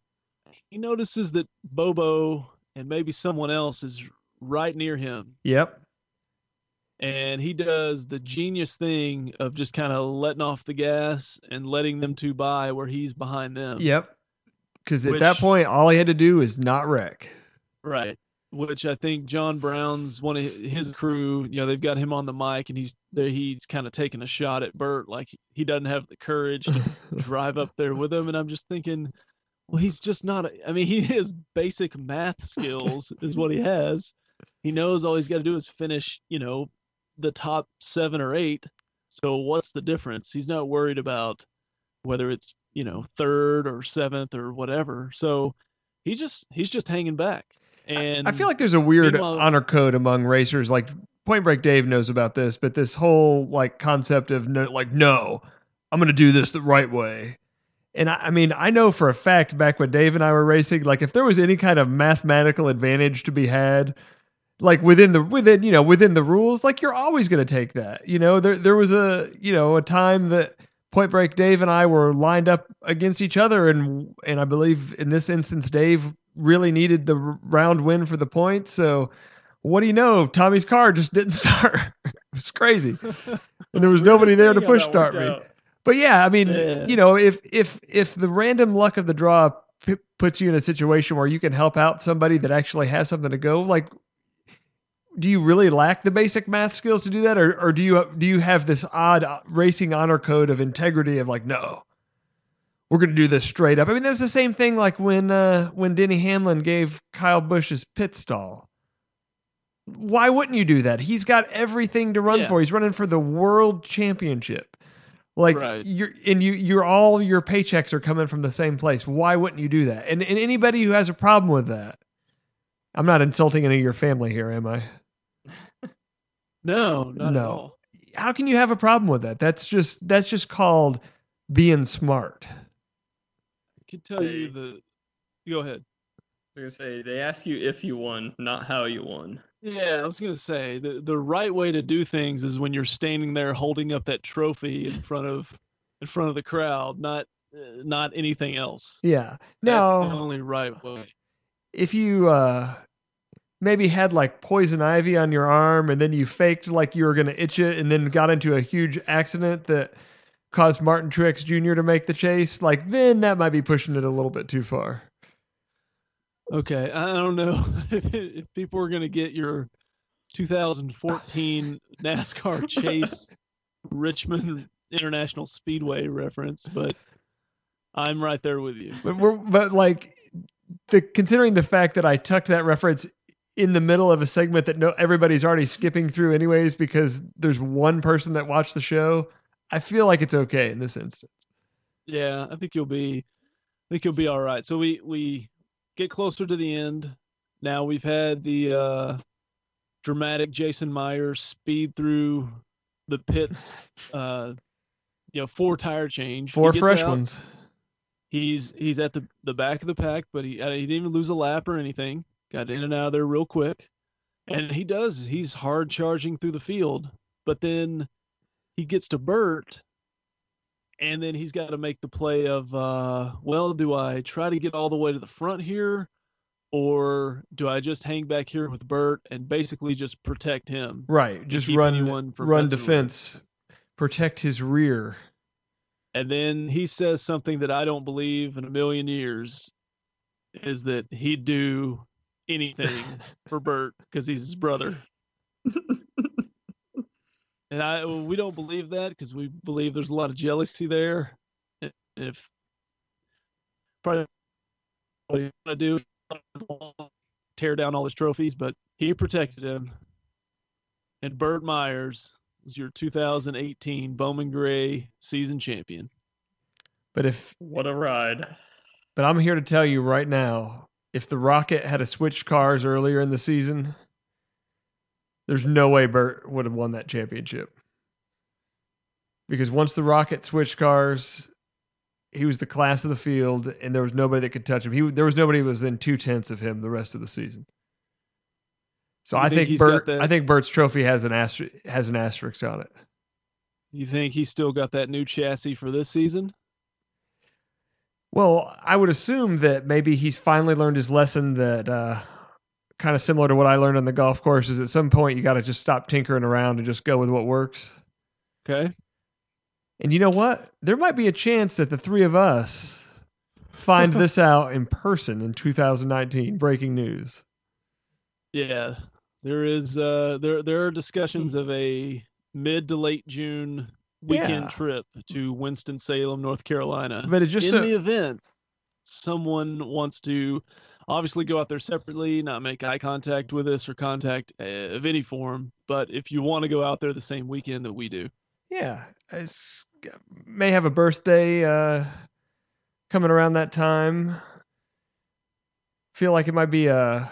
he notices that Bobo and maybe someone else is right near him Yep. And he does the genius thing of just kind of letting off the gas and letting them two by where he's behind them. Yep. Because at that point, all he had to do is not wreck. Right. Which I think John Brown's one of his crew, you know, they've got him on the mic and he's there he's kind of taking a shot at Burt like he doesn't have the courage to *laughs* drive up there with him and I'm just thinking well he's just not a, I mean he has basic math skills is what he has. He knows all he's got to do is finish, you know, the top 7 or 8. So what's the difference? He's not worried about whether it's, you know, 3rd or 7th or whatever. So he just he's just hanging back. And I feel like there's a weird honor code among racers. Like Point Break Dave knows about this, but this whole like concept of no, like no, I'm going to do this the right way. And I, I mean, I know for a fact back when Dave and I were racing, like if there was any kind of mathematical advantage to be had, like within the within you know within the rules, like you're always going to take that. You know, there there was a you know a time that Point Break Dave and I were lined up against each other, and and I believe in this instance, Dave really needed the round win for the point. So, what do you know? Tommy's car just didn't *laughs* start. it was crazy, and there was *laughs* nobody there to push start me. But yeah, I mean, Yeah. you know, if if if the random luck of the draw p- puts you in a situation where you can help out somebody that actually has something to go, like, do you really lack the basic math skills to do that, or or do you do you have this odd racing honor code of integrity of like, no, we're going to do this straight up? I mean, that's the same thing like when uh, when Denny Hamlin gave Kyle Busch his pit stall. Why wouldn't you do that? He's got everything to run Yeah. for. He's running for the world championship. Like Right. you're and you you're all your paychecks are coming from the same place. Why wouldn't you do that? And and anybody who has a problem with that, I'm not insulting any of your family here, am I? No, not No. at all. How can you have a problem with that? That's just that's just called being smart. I can tell you the. Go ahead. I was gonna say they ask you if you won, not how you won. Yeah, I was gonna say the the right way to do things is when you're standing there holding up that trophy in front of in front of the crowd, not uh, not anything else. Yeah. That's the only right way. if you uh maybe had like poison ivy on your arm and then you faked like you were going to itch it and then got into a huge accident that caused Martin Truex Jr. to make the chase, like then that might be pushing it a little bit too far. Okay, I don't know *laughs* if, if people are gonna get your 2014 NASCAR *laughs* Chase Richmond International Speedway reference, but I'm right there with you. But we're but like the considering the fact that I tucked that reference in the middle of a segment that no everybody's already skipping through anyways because there's one person that watched the show, I feel like it's okay in this instance. Yeah, I think you'll be I think you'll be all right. So we we get closer to the end. Now we've had the uh dramatic Jason Myers speed through the pits uh you know, four tire change. Four fresh out. ones. He's he's at the the back of the pack, but he uh, he didn't even lose a lap or anything. Got in and out of there real quick, and he does. He's hard charging through the field, but then he gets to Burt, and then he's got to make the play of, uh, well, do I try to get all the way to the front here, or do I just hang back here with Burt and basically just protect him? Right. Just run anyone from run defense. Protect his rear. And then he says something that I don't believe in a million years is that he'd do anything for Burt because he's his brother. *laughs* and I we don't believe that because we believe there's a lot of jealousy there. And If probably what he's gonna do tear down all his trophies, but he protected him. And Burt Myers is your 2018 Bowman Gray season champion. But if What a ride. but I'm here to tell you right now, if the Rocket had a switched cars earlier in the season, there's no way Burt would have won that championship. Because once the Rocket switched cars, he was the class of the field, and there was nobody that could touch him. He there was nobody who was within two tenths of him the rest of the season. So You I think think Burt, that- I think Burt's trophy has an asterisk has an asterisk on it. You think he's still got that new chassis for this season? Well, I would assume that maybe he's finally learned his lesson that uh, kind of similar to what I learned on the golf course is at some point you got to just stop tinkering around and just go with what works. Okay. And you know what? There might be a chance that the three of us find *laughs* this out in person in 2019. Breaking news. Yeah. There is uh there there are discussions of a mid to late June weekend Yeah. trip to Winston-Salem, North Carolina. But it's just in so, the event someone wants to obviously go out there separately, not make eye contact with us or contact uh, of any form, but if you want to go out there the same weekend that we do. yeah, it's, may have a birthday uh, coming around that time. Feel like it might be a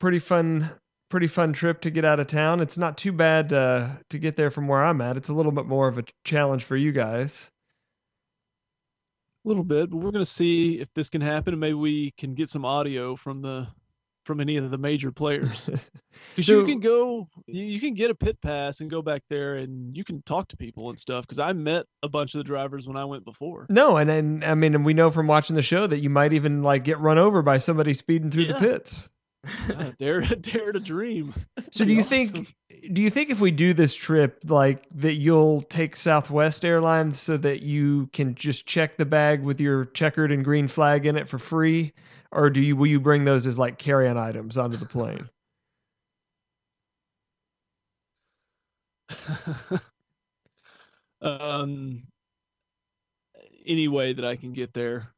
pretty fun, pretty fun trip to get out of town. It's not too bad uh, to get there from where I'm at. It's a little bit more of a challenge for you guys. A little bit, but we're going to see if this can happen and maybe we can get some audio from the from any of the major players. *laughs* Because So- you can go, you, you can get a pit pass and go back there and you can talk to people and stuff. Because I met a bunch of the drivers when I went before. No, and and I mean, and we know from watching the show that you might even like get run over by somebody speeding through the pits. Yeah, dare, *laughs* dare to dream. So do you think do you think if we do this trip like that you'll take Southwest Airlines so that you can just check the bag with your checkered and green flag in it for free or do you will you bring those as like carry-on items onto the plane? *laughs* um, any way that I can get there,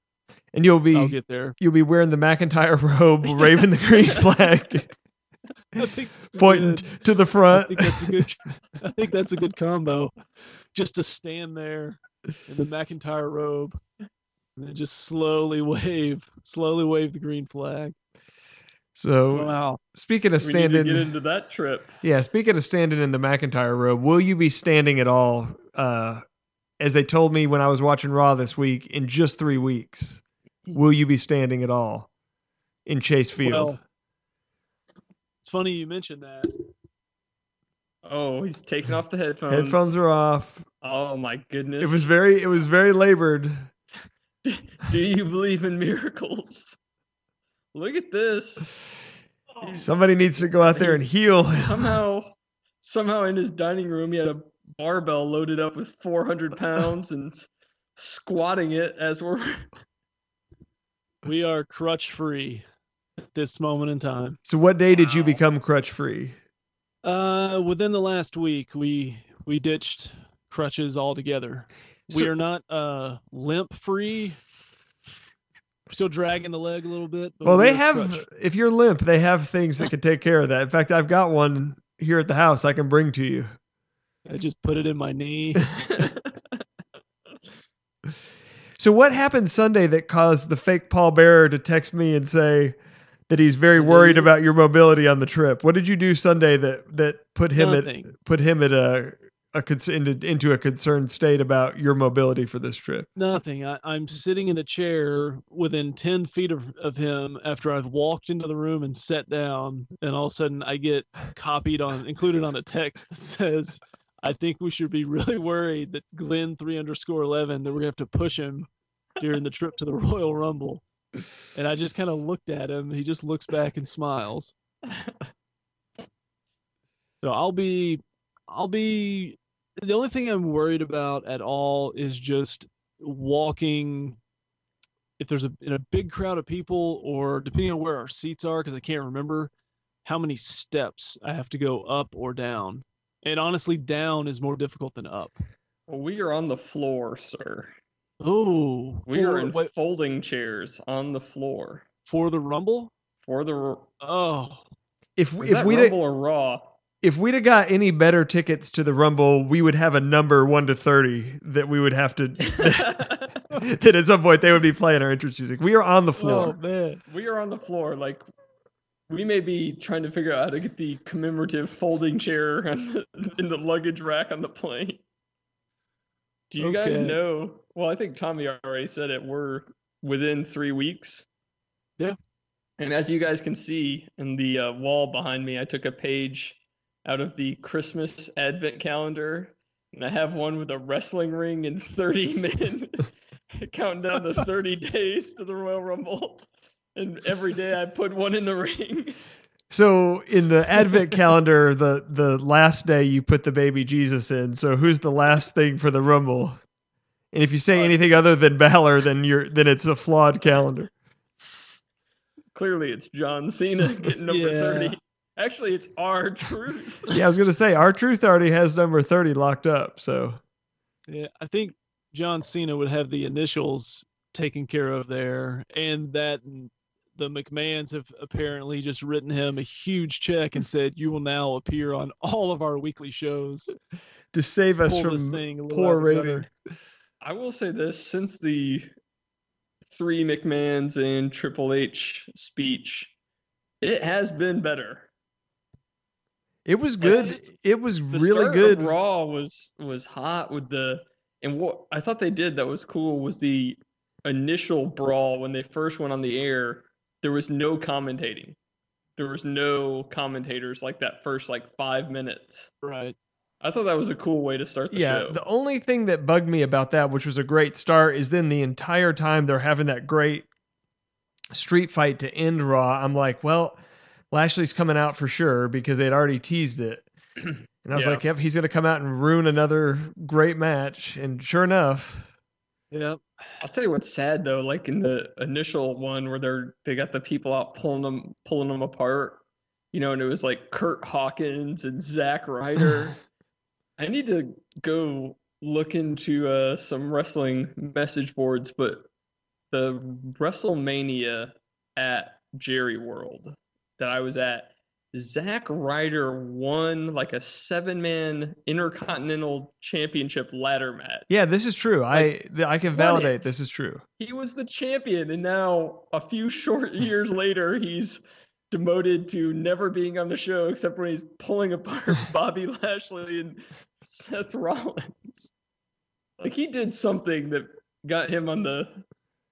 And you'll be I'll get there. you'll be wearing the McIntyre *laughs* robe, *laughs* waving the green flag, I think that's pointing good. to the I front. think that's a good. *laughs* I think that's a good combo. Just to stand there in the McIntyre robe and then just slowly wave, slowly wave the green flag. So Wow. speaking of we need to standing get into that trip. Yeah, speaking of standing in the McIntyre robe, will you be standing at all? Uh, as they told me when I was watching Raw this week, in just three weeks, will you be standing at all in Chase Field? Well, it's funny you mentioned that. Oh, he's taking off the headphones. Headphones are off. Oh my goodness. It was very, it was very labored. *laughs* Do you believe in miracles? Look at this. Somebody needs to go out there and heal. Somehow, *laughs* somehow in his dining room, he had a barbell loaded up with 400 pounds and squatting it as we're. We are crutch free at this moment in time. So, what day did you become crutch free? Uh, within the last week, we we ditched crutches altogether. we are not uh limp free. We're still dragging the leg a little bit. but Well, they have. crutch- If you're limp, they have things that can take care of that. In fact, I've got one here at the house I can bring to you. I just put it in my knee. *laughs* So what happened Sunday that caused the fake Paul Bearer to text me and say that he's very worried mm-hmm. about your mobility on the trip? What did you do Sunday that that put him Nothing. at put him at a a into, into a concerned state about your mobility for this trip? Nothing. I, I'm sitting in a chair within 10 feet of, of him after I've walked into the room and sat down, and all of a sudden I get copied on, included on a text that says, I think we should be really worried that Glenn three underscore eleven that we're gonna have to push him during the trip to the Royal Rumble. And I just kind of looked at him. He just looks back and smiles. *laughs* So I'll be, I'll be. The only thing I'm worried about at all is just walking. If there's a in a big crowd of people, or depending on where our seats are, because I can't remember how many steps I have to go up or down. And honestly, down is more difficult than up. Well, we are on the floor, sir. Oh, We are in wait, folding chairs on the floor for the Rumble. for the. Oh, If Is if we Rumble or Raw? if we'd have got any better tickets to the Rumble, we would have a number one to thirty that we would have to. *laughs* *laughs* that at some point they would be playing our entrance music. We are on the floor. oh floor. man. we are on the floor. Like we may be trying to figure out how to get the commemorative folding chair the, in the luggage rack on the plane. Do you guys know? Well, I think Tommy already said it. We're within three weeks. Yeah. And as you guys can see in the uh, wall behind me, I took a page out of the Christmas Advent calendar, and I have one with a wrestling ring and 30 *laughs* men counting down the 30 *laughs* days to the Royal Rumble. And every day I put one in the ring. So in the Advent calendar, the the last day you put the baby Jesus in. So who's the last thing for the Rumble? And if you say Uh, anything other than Balor, then you're then it's a flawed calendar. Clearly, it's John Cena getting number *laughs* Yeah. 30. Actually, it's R-Truth. *laughs* Yeah, I was gonna say R-Truth already has number thirty locked up. So Yeah, I think John Cena would have the initials taken care of there, and that and the McMahons have apparently just written him a huge check and said, "You will now appear on all of our weekly shows." *laughs* to save us Pull from thing a poor out of the gutter. rating. I will say this since the three McMahons and Triple H speech, it has been better. It was Like, good. just It was The really start good. Of Raw was was hot with the and what I thought they did that was cool was the initial brawl when they first went on the air. There was no commentating. There was no commentators like that first like five minutes. Right. I thought that was a cool way to start the yeah, show. the only thing that bugged me about that, which was a great start, is then the entire time they're having that great street fight to end Raw. I'm like, well, Lashley's coming out for sure because they'd already teased it. *clears throat* And I was Yeah. like, yep, he's going to come out and ruin another great match. And sure enough, Yeah. I'll tell you what's sad though, like in the initial one where they're they got the people out pulling them pulling them apart, you know, and it was like Kurt Hawkins and Zack Ryder. *laughs* I need to go look into uh, some wrestling message boards, but the WrestleMania at Jerry World that I was at, Zack Ryder won like a seven man intercontinental championship ladder match. yeah, this is true. I I can validate it. this is true. He was the champion, and now a few *laughs* short years later, he's demoted to never being on the show except when he's pulling apart *laughs* Bobby Lashley and Seth Rollins. Like he did something that got him on the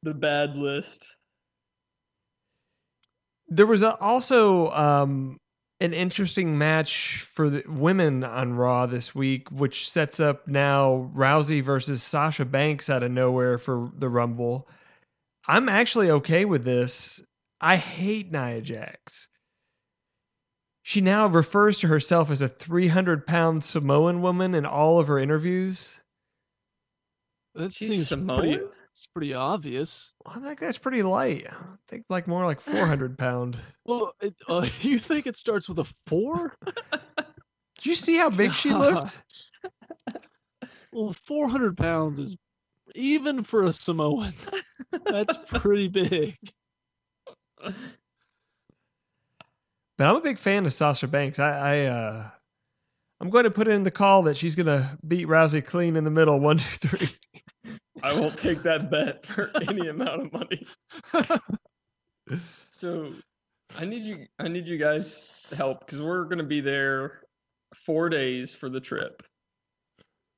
the bad list. There was a, also um, an interesting match for the women on Raw this week, which sets up now Rousey versus Sasha Banks out of nowhere for the Rumble. I'm actually okay with this. I hate Nia Jax. She now refers to herself as a 300 pound Samoan woman in all of her interviews. That She's seems pretty. It's pretty obvious. I think that's pretty light. I think like more like *laughs* 400 pound. Well, it, uh, *laughs* you think it starts with a four? *laughs* Did you see how big she looked? Well, 400 pounds is even for a Samoan. That's pretty big. But I'm a big fan of Sasha Banks. I, I uh, I'm going to put in the call that she's going to beat Rousey clean in the middle. One, two, three. I won't take that bet for any amount of money. *laughs* So I need you I need you guys help because we're gonna be there four days for the trip.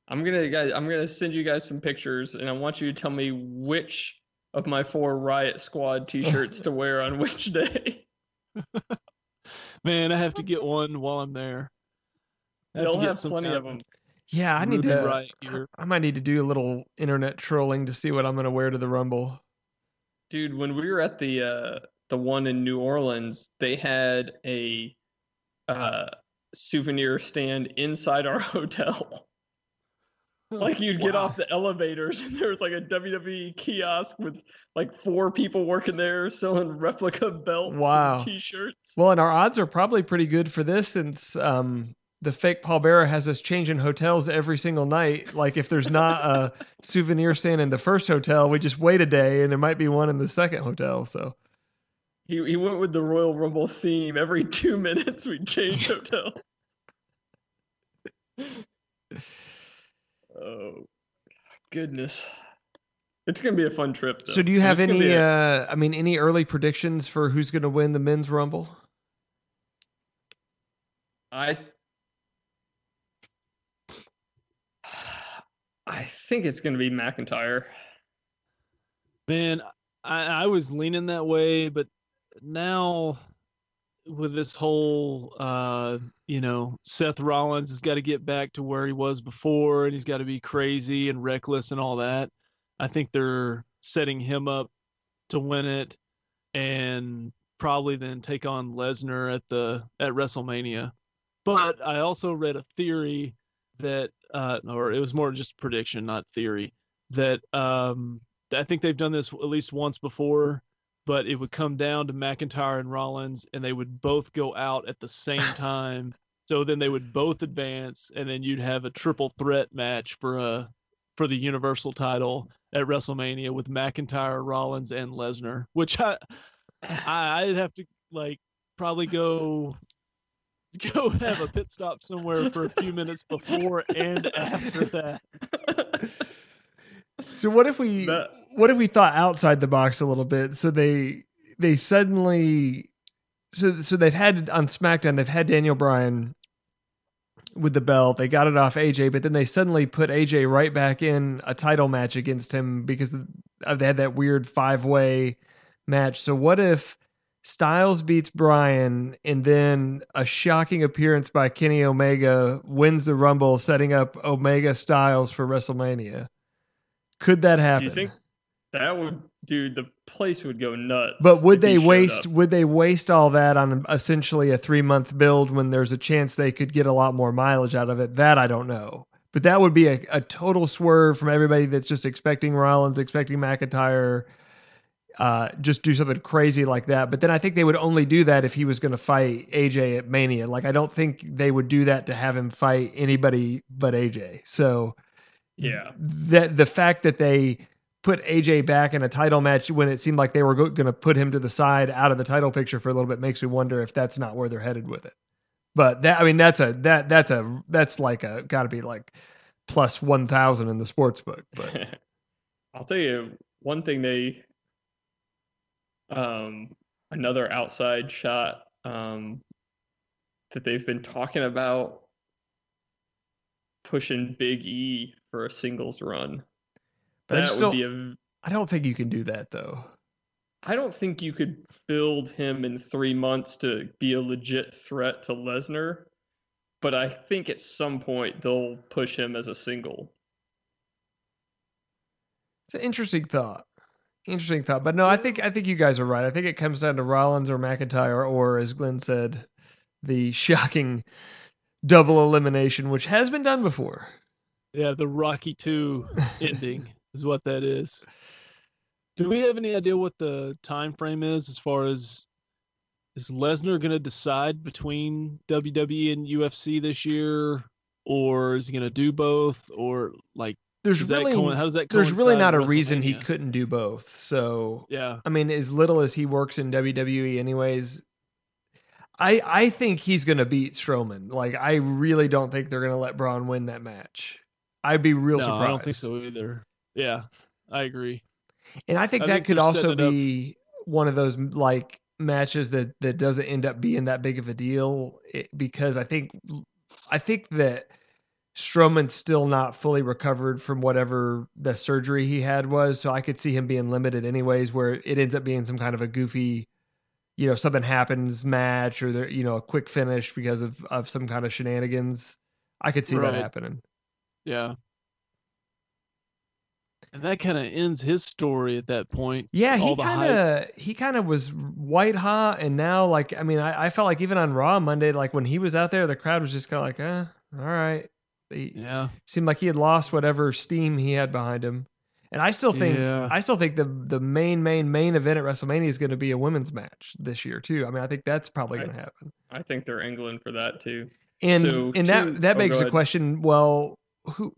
I'm gonna guys I'm gonna send you guys some pictures and I want you to tell me which of my four Riot Squad t-shirts to wear on which day. *laughs* Man, I have to get one while I'm there. I They'll to have plenty kind of them. Yeah, I need to. Riot gear. I might need to do a little internet trolling to see what I'm gonna wear to the Rumble. Dude, when we were at the uh the one in New Orleans, they had a uh souvenir stand inside our *laughs* hotel. Like you'd get Wow. off the elevators and there was like a WWE kiosk with like four people working there selling replica belts Wow. and t-shirts. Well, and our odds are probably pretty good for this since um, the fake Paul Bearer has us changing hotels every single night. Like if there's not a *laughs* souvenir stand in the first hotel, we just wait a day and there might be one in the second hotel. So He he went with the Royal Rumble theme. Every two minutes we change *laughs* hotel. oh goodness. It's gonna be a fun trip though. So do you have gonna any a- uh I mean any early predictions for who's going to win the men's rumble? I I think it's gonna be McIntyre. Man, I, I was leaning that way, but now with this whole uh you know Seth Rollins has got to get back to where he was before and he's got to be crazy and reckless and all that. I think they're setting him up to win it and probably then take on Lesnar at the at WrestleMania. But I also read a theory that uh or it was more just prediction, not theory, that um I think they've done this at least once before, but it would come down to McIntyre and Rollins, and they would both go out at the same time. So then they would both advance, and then you'd have a triple threat match for a for the Universal title at WrestleMania with McIntyre, Rollins, and Lesnar. Which I, I I'd have to like probably go *laughs* go have a pit stop somewhere for a few minutes before and after that. *laughs* So what if we That- what if we thought outside the box a little bit? So they they suddenly so so they've had on SmackDown they've had Daniel Bryan with the belt. They got it off AJ, but then they suddenly put AJ right back in a title match against him because they had that weird five way match. So what if Styles beats Bryan and then a shocking appearance by Kenny Omega wins the Rumble, setting up Omega Styles for WrestleMania? Could that happen? Do you think that would dude the place would go nuts. But would they waste up. would they waste all that on essentially a 3 month build when there's a chance they could get a lot more mileage out of it? That I don't know. But that would be a, a total swerve from everybody that's just expecting Rollins, expecting McIntyre uh, just do something crazy like that. But then I think they would only do that if he was going to fight AJ at Mania. Like I don't think they would do that to have him fight anybody but AJ. So Yeah. that the fact that they put AJ back in a title match when it seemed like they were go- going to put him to the side out of the title picture for a little bit makes me wonder if that's not where they're headed with it. But that I mean that's a that that's a that's like a got to be like plus 1000 in the sports book, but *laughs* I'll tell you one thing they um another outside shot um that they've been talking about pushing Big E for a singles run. But I that just would be a I don't think you can do that though. I don't think you could build him in three months to be a legit threat to Lesnar, but I think at some point they'll push him as a single. It's an interesting thought. Interesting thought. But no, I think I think you guys are right. I think it comes down to Rollins or McIntyre or as Glenn said, the *laughs* shocking double elimination which has been done before. Yeah, the Rocky 2 *laughs* ending is what that is. Do we have any idea what the time frame is as far as is Lesnar going to decide between WWE and UFC this year or is he going to do both or like There's does really co- how does that there's really not a reason he couldn't do both. So Yeah. I mean, as little as he works in WWE, anyways, I I think he's gonna beat Strowman. Like, I really don't think they're gonna let Braun win that match. I'd be real no, surprised. I don't think so either. Yeah. I agree. And I think I that think could also be one of those like matches that that doesn't end up being that big of a deal it, because I think I think that Strowman's still not fully recovered from whatever the surgery he had was, so I could see him being limited anyways, where it ends up being some kind of a goofy, you know, something happens match or there, you know, a quick finish because of of some kind of shenanigans. I could see that happening. Yeah. And that kind of ends his story at that point. Yeah, he All the hype. kind of he kind of was white hot, and now like I mean I, I felt like even on Raw Monday, like when he was out there, the crowd was just kind of like, eh, all right. He Yeah. seemed like he had lost whatever steam he had behind him. And I still think Yeah. I still think the the main main main event at WrestleMania is going to be a women's match this year too. I mean, I think that's probably going to happen. I think they're angling for that too. And So and two- that that oh, begs go the question, well, who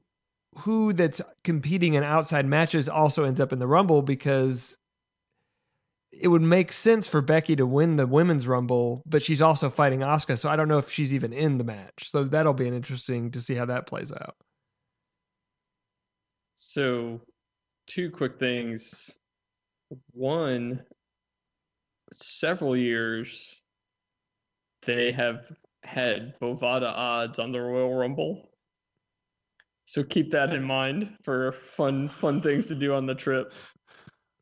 who that's competing in outside matches also ends up in the Rumble because it would make sense for Becky to win the women's Rumble, but she's also fighting Asuka, so I don't know if she's even in the match. So that'll be an interesting to see how that plays out. So, two quick things. One, several years they have had Bovada odds on the Royal Rumble. So keep that in mind for fun fun things to do on the trip.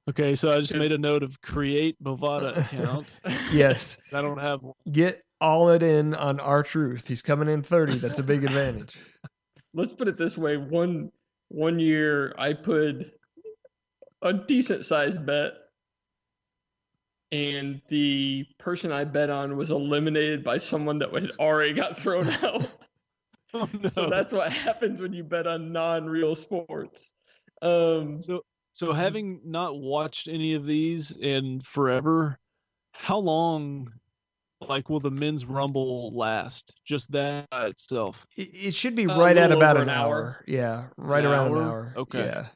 Okay, so I just made a note of create Bovada account. *laughs* *laughs* Yes, I don't have one. get all it in on R-Truth. He's coming in 30. That's a big advantage. *laughs* Let's put it this way, one one year I put a decent sized bet and the person I bet on was eliminated by someone that had already got thrown out. Oh, no. So that's what happens when you bet on non-real sports. Um, So, so having not watched any of these in forever, how long, like, will the men's rumble last? Just that itself. It, it should be right at about an an hour. hour. Yeah, right An around an hour? hour. Okay. Yeah.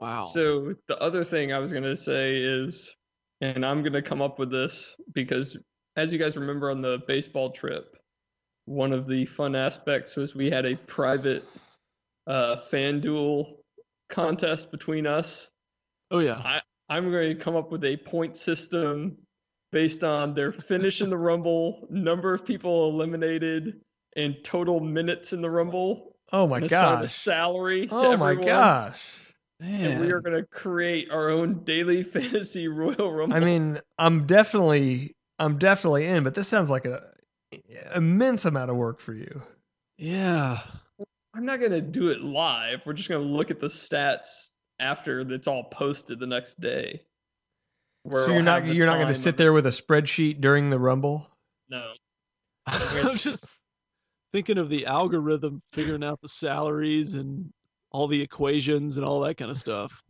Wow. so the other thing I was gonna say is, and I'm gonna come up with this because, as you guys remember on the baseball trip, one of the fun aspects was we had a private uh, FanDuel contest between us. oh yeah. I'm going to come up with a point system based on their finish in the Rumble, number of people eliminated, and total minutes in the Rumble. Oh my gosh. salary Oh my everyone, gosh. And we are going to create our own daily *laughs* fantasy Royal Rumble. I mean, I'm definitely I'm definitely in, but this sounds like a immense amount of work for you. Yeah. I'm not going to do it live. We're just going to look at the stats after it's all posted the next day. Where so it'll you're not you're not going to sit there with a spreadsheet during the rumble. No. *laughs* I'm just thinking of the algorithm figuring out the salaries and all the equations and all that kind of stuff.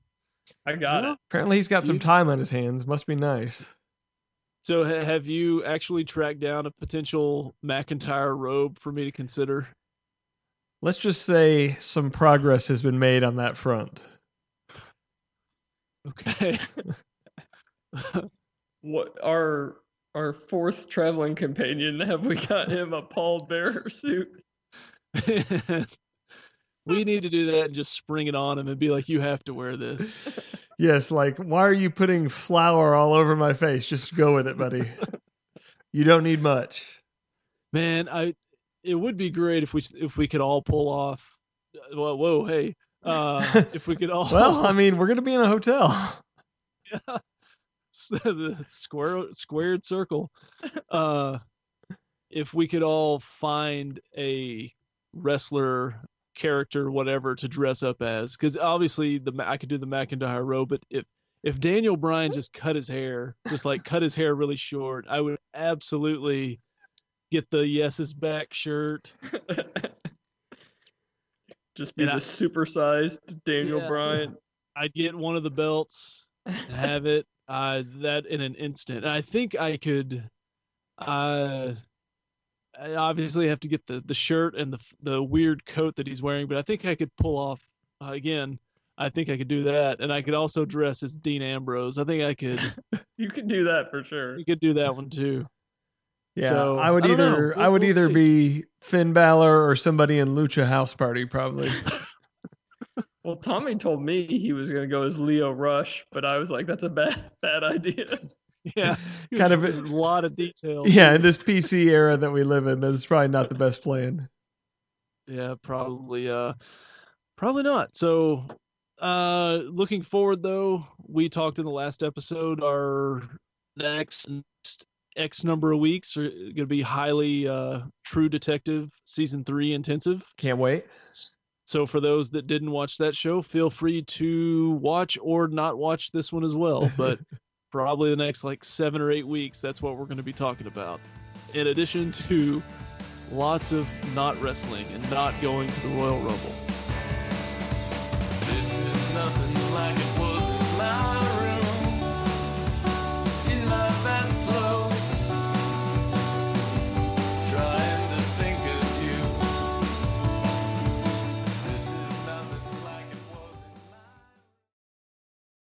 I got Well, it. Apparently he's got some time on his hands. Must be nice. So ha- have you actually tracked down a potential McIntyre robe for me to consider? Let's just say some progress has been made on that front. Okay. *laughs* *laughs* What our our fourth traveling companion have we got him a Paul Bearer suit? *laughs* we need to do that and just spring it on him and be like, you have to wear this. Yes, like why are you putting flour all over my face? Just go with it, buddy. you don't need much. Man, I it would be great if we if we could all pull off. Whoa, whoa hey, uh, *laughs* if we could all Well, I *laughs* mean, we're gonna be in a hotel. *laughs* the square squared circle. Uh, if we could all find a wrestler character, whatever, to dress up as, because obviously the I could do the McIntyre robe, but if if Daniel Bryan just cut his hair, just like cut his hair really short, I would absolutely get the yeses Back shirt. *laughs* Just be And the I- supersized Daniel Yeah. Bryan. I'd get one of the belts and have it uh that in an instant and i think i could uh i obviously have to get the the shirt and the the weird coat that he's wearing but i think i could pull off uh, again i think i could do that and i could also dress as dean ambrose i think i could *laughs* You can do that for sure. you could do that one too Yeah, So, I would I either I We'll- would we'll either see. be Finn Balor or somebody in Lucha House Party, probably. *laughs* Well, Tommy told me he was gonna go as Lio Rush, but I was like, that's a bad *laughs* bad idea. *laughs* yeah Kind of a a- lot of details yeah, in this PC era that we live in, that's probably not the best plan. Yeah, probably uh probably not. So uh looking forward though, we talked in the last episode our next next X number of weeks are gonna be highly uh True Detective season three intensive. Can't wait. so for those that didn't watch that show, feel free to watch or not watch this one as well. *laughs* But probably the next like seven or eight weeks, that's what we're going to be talking about. In addition to lots of not wrestling and not going to the Royal Rumble.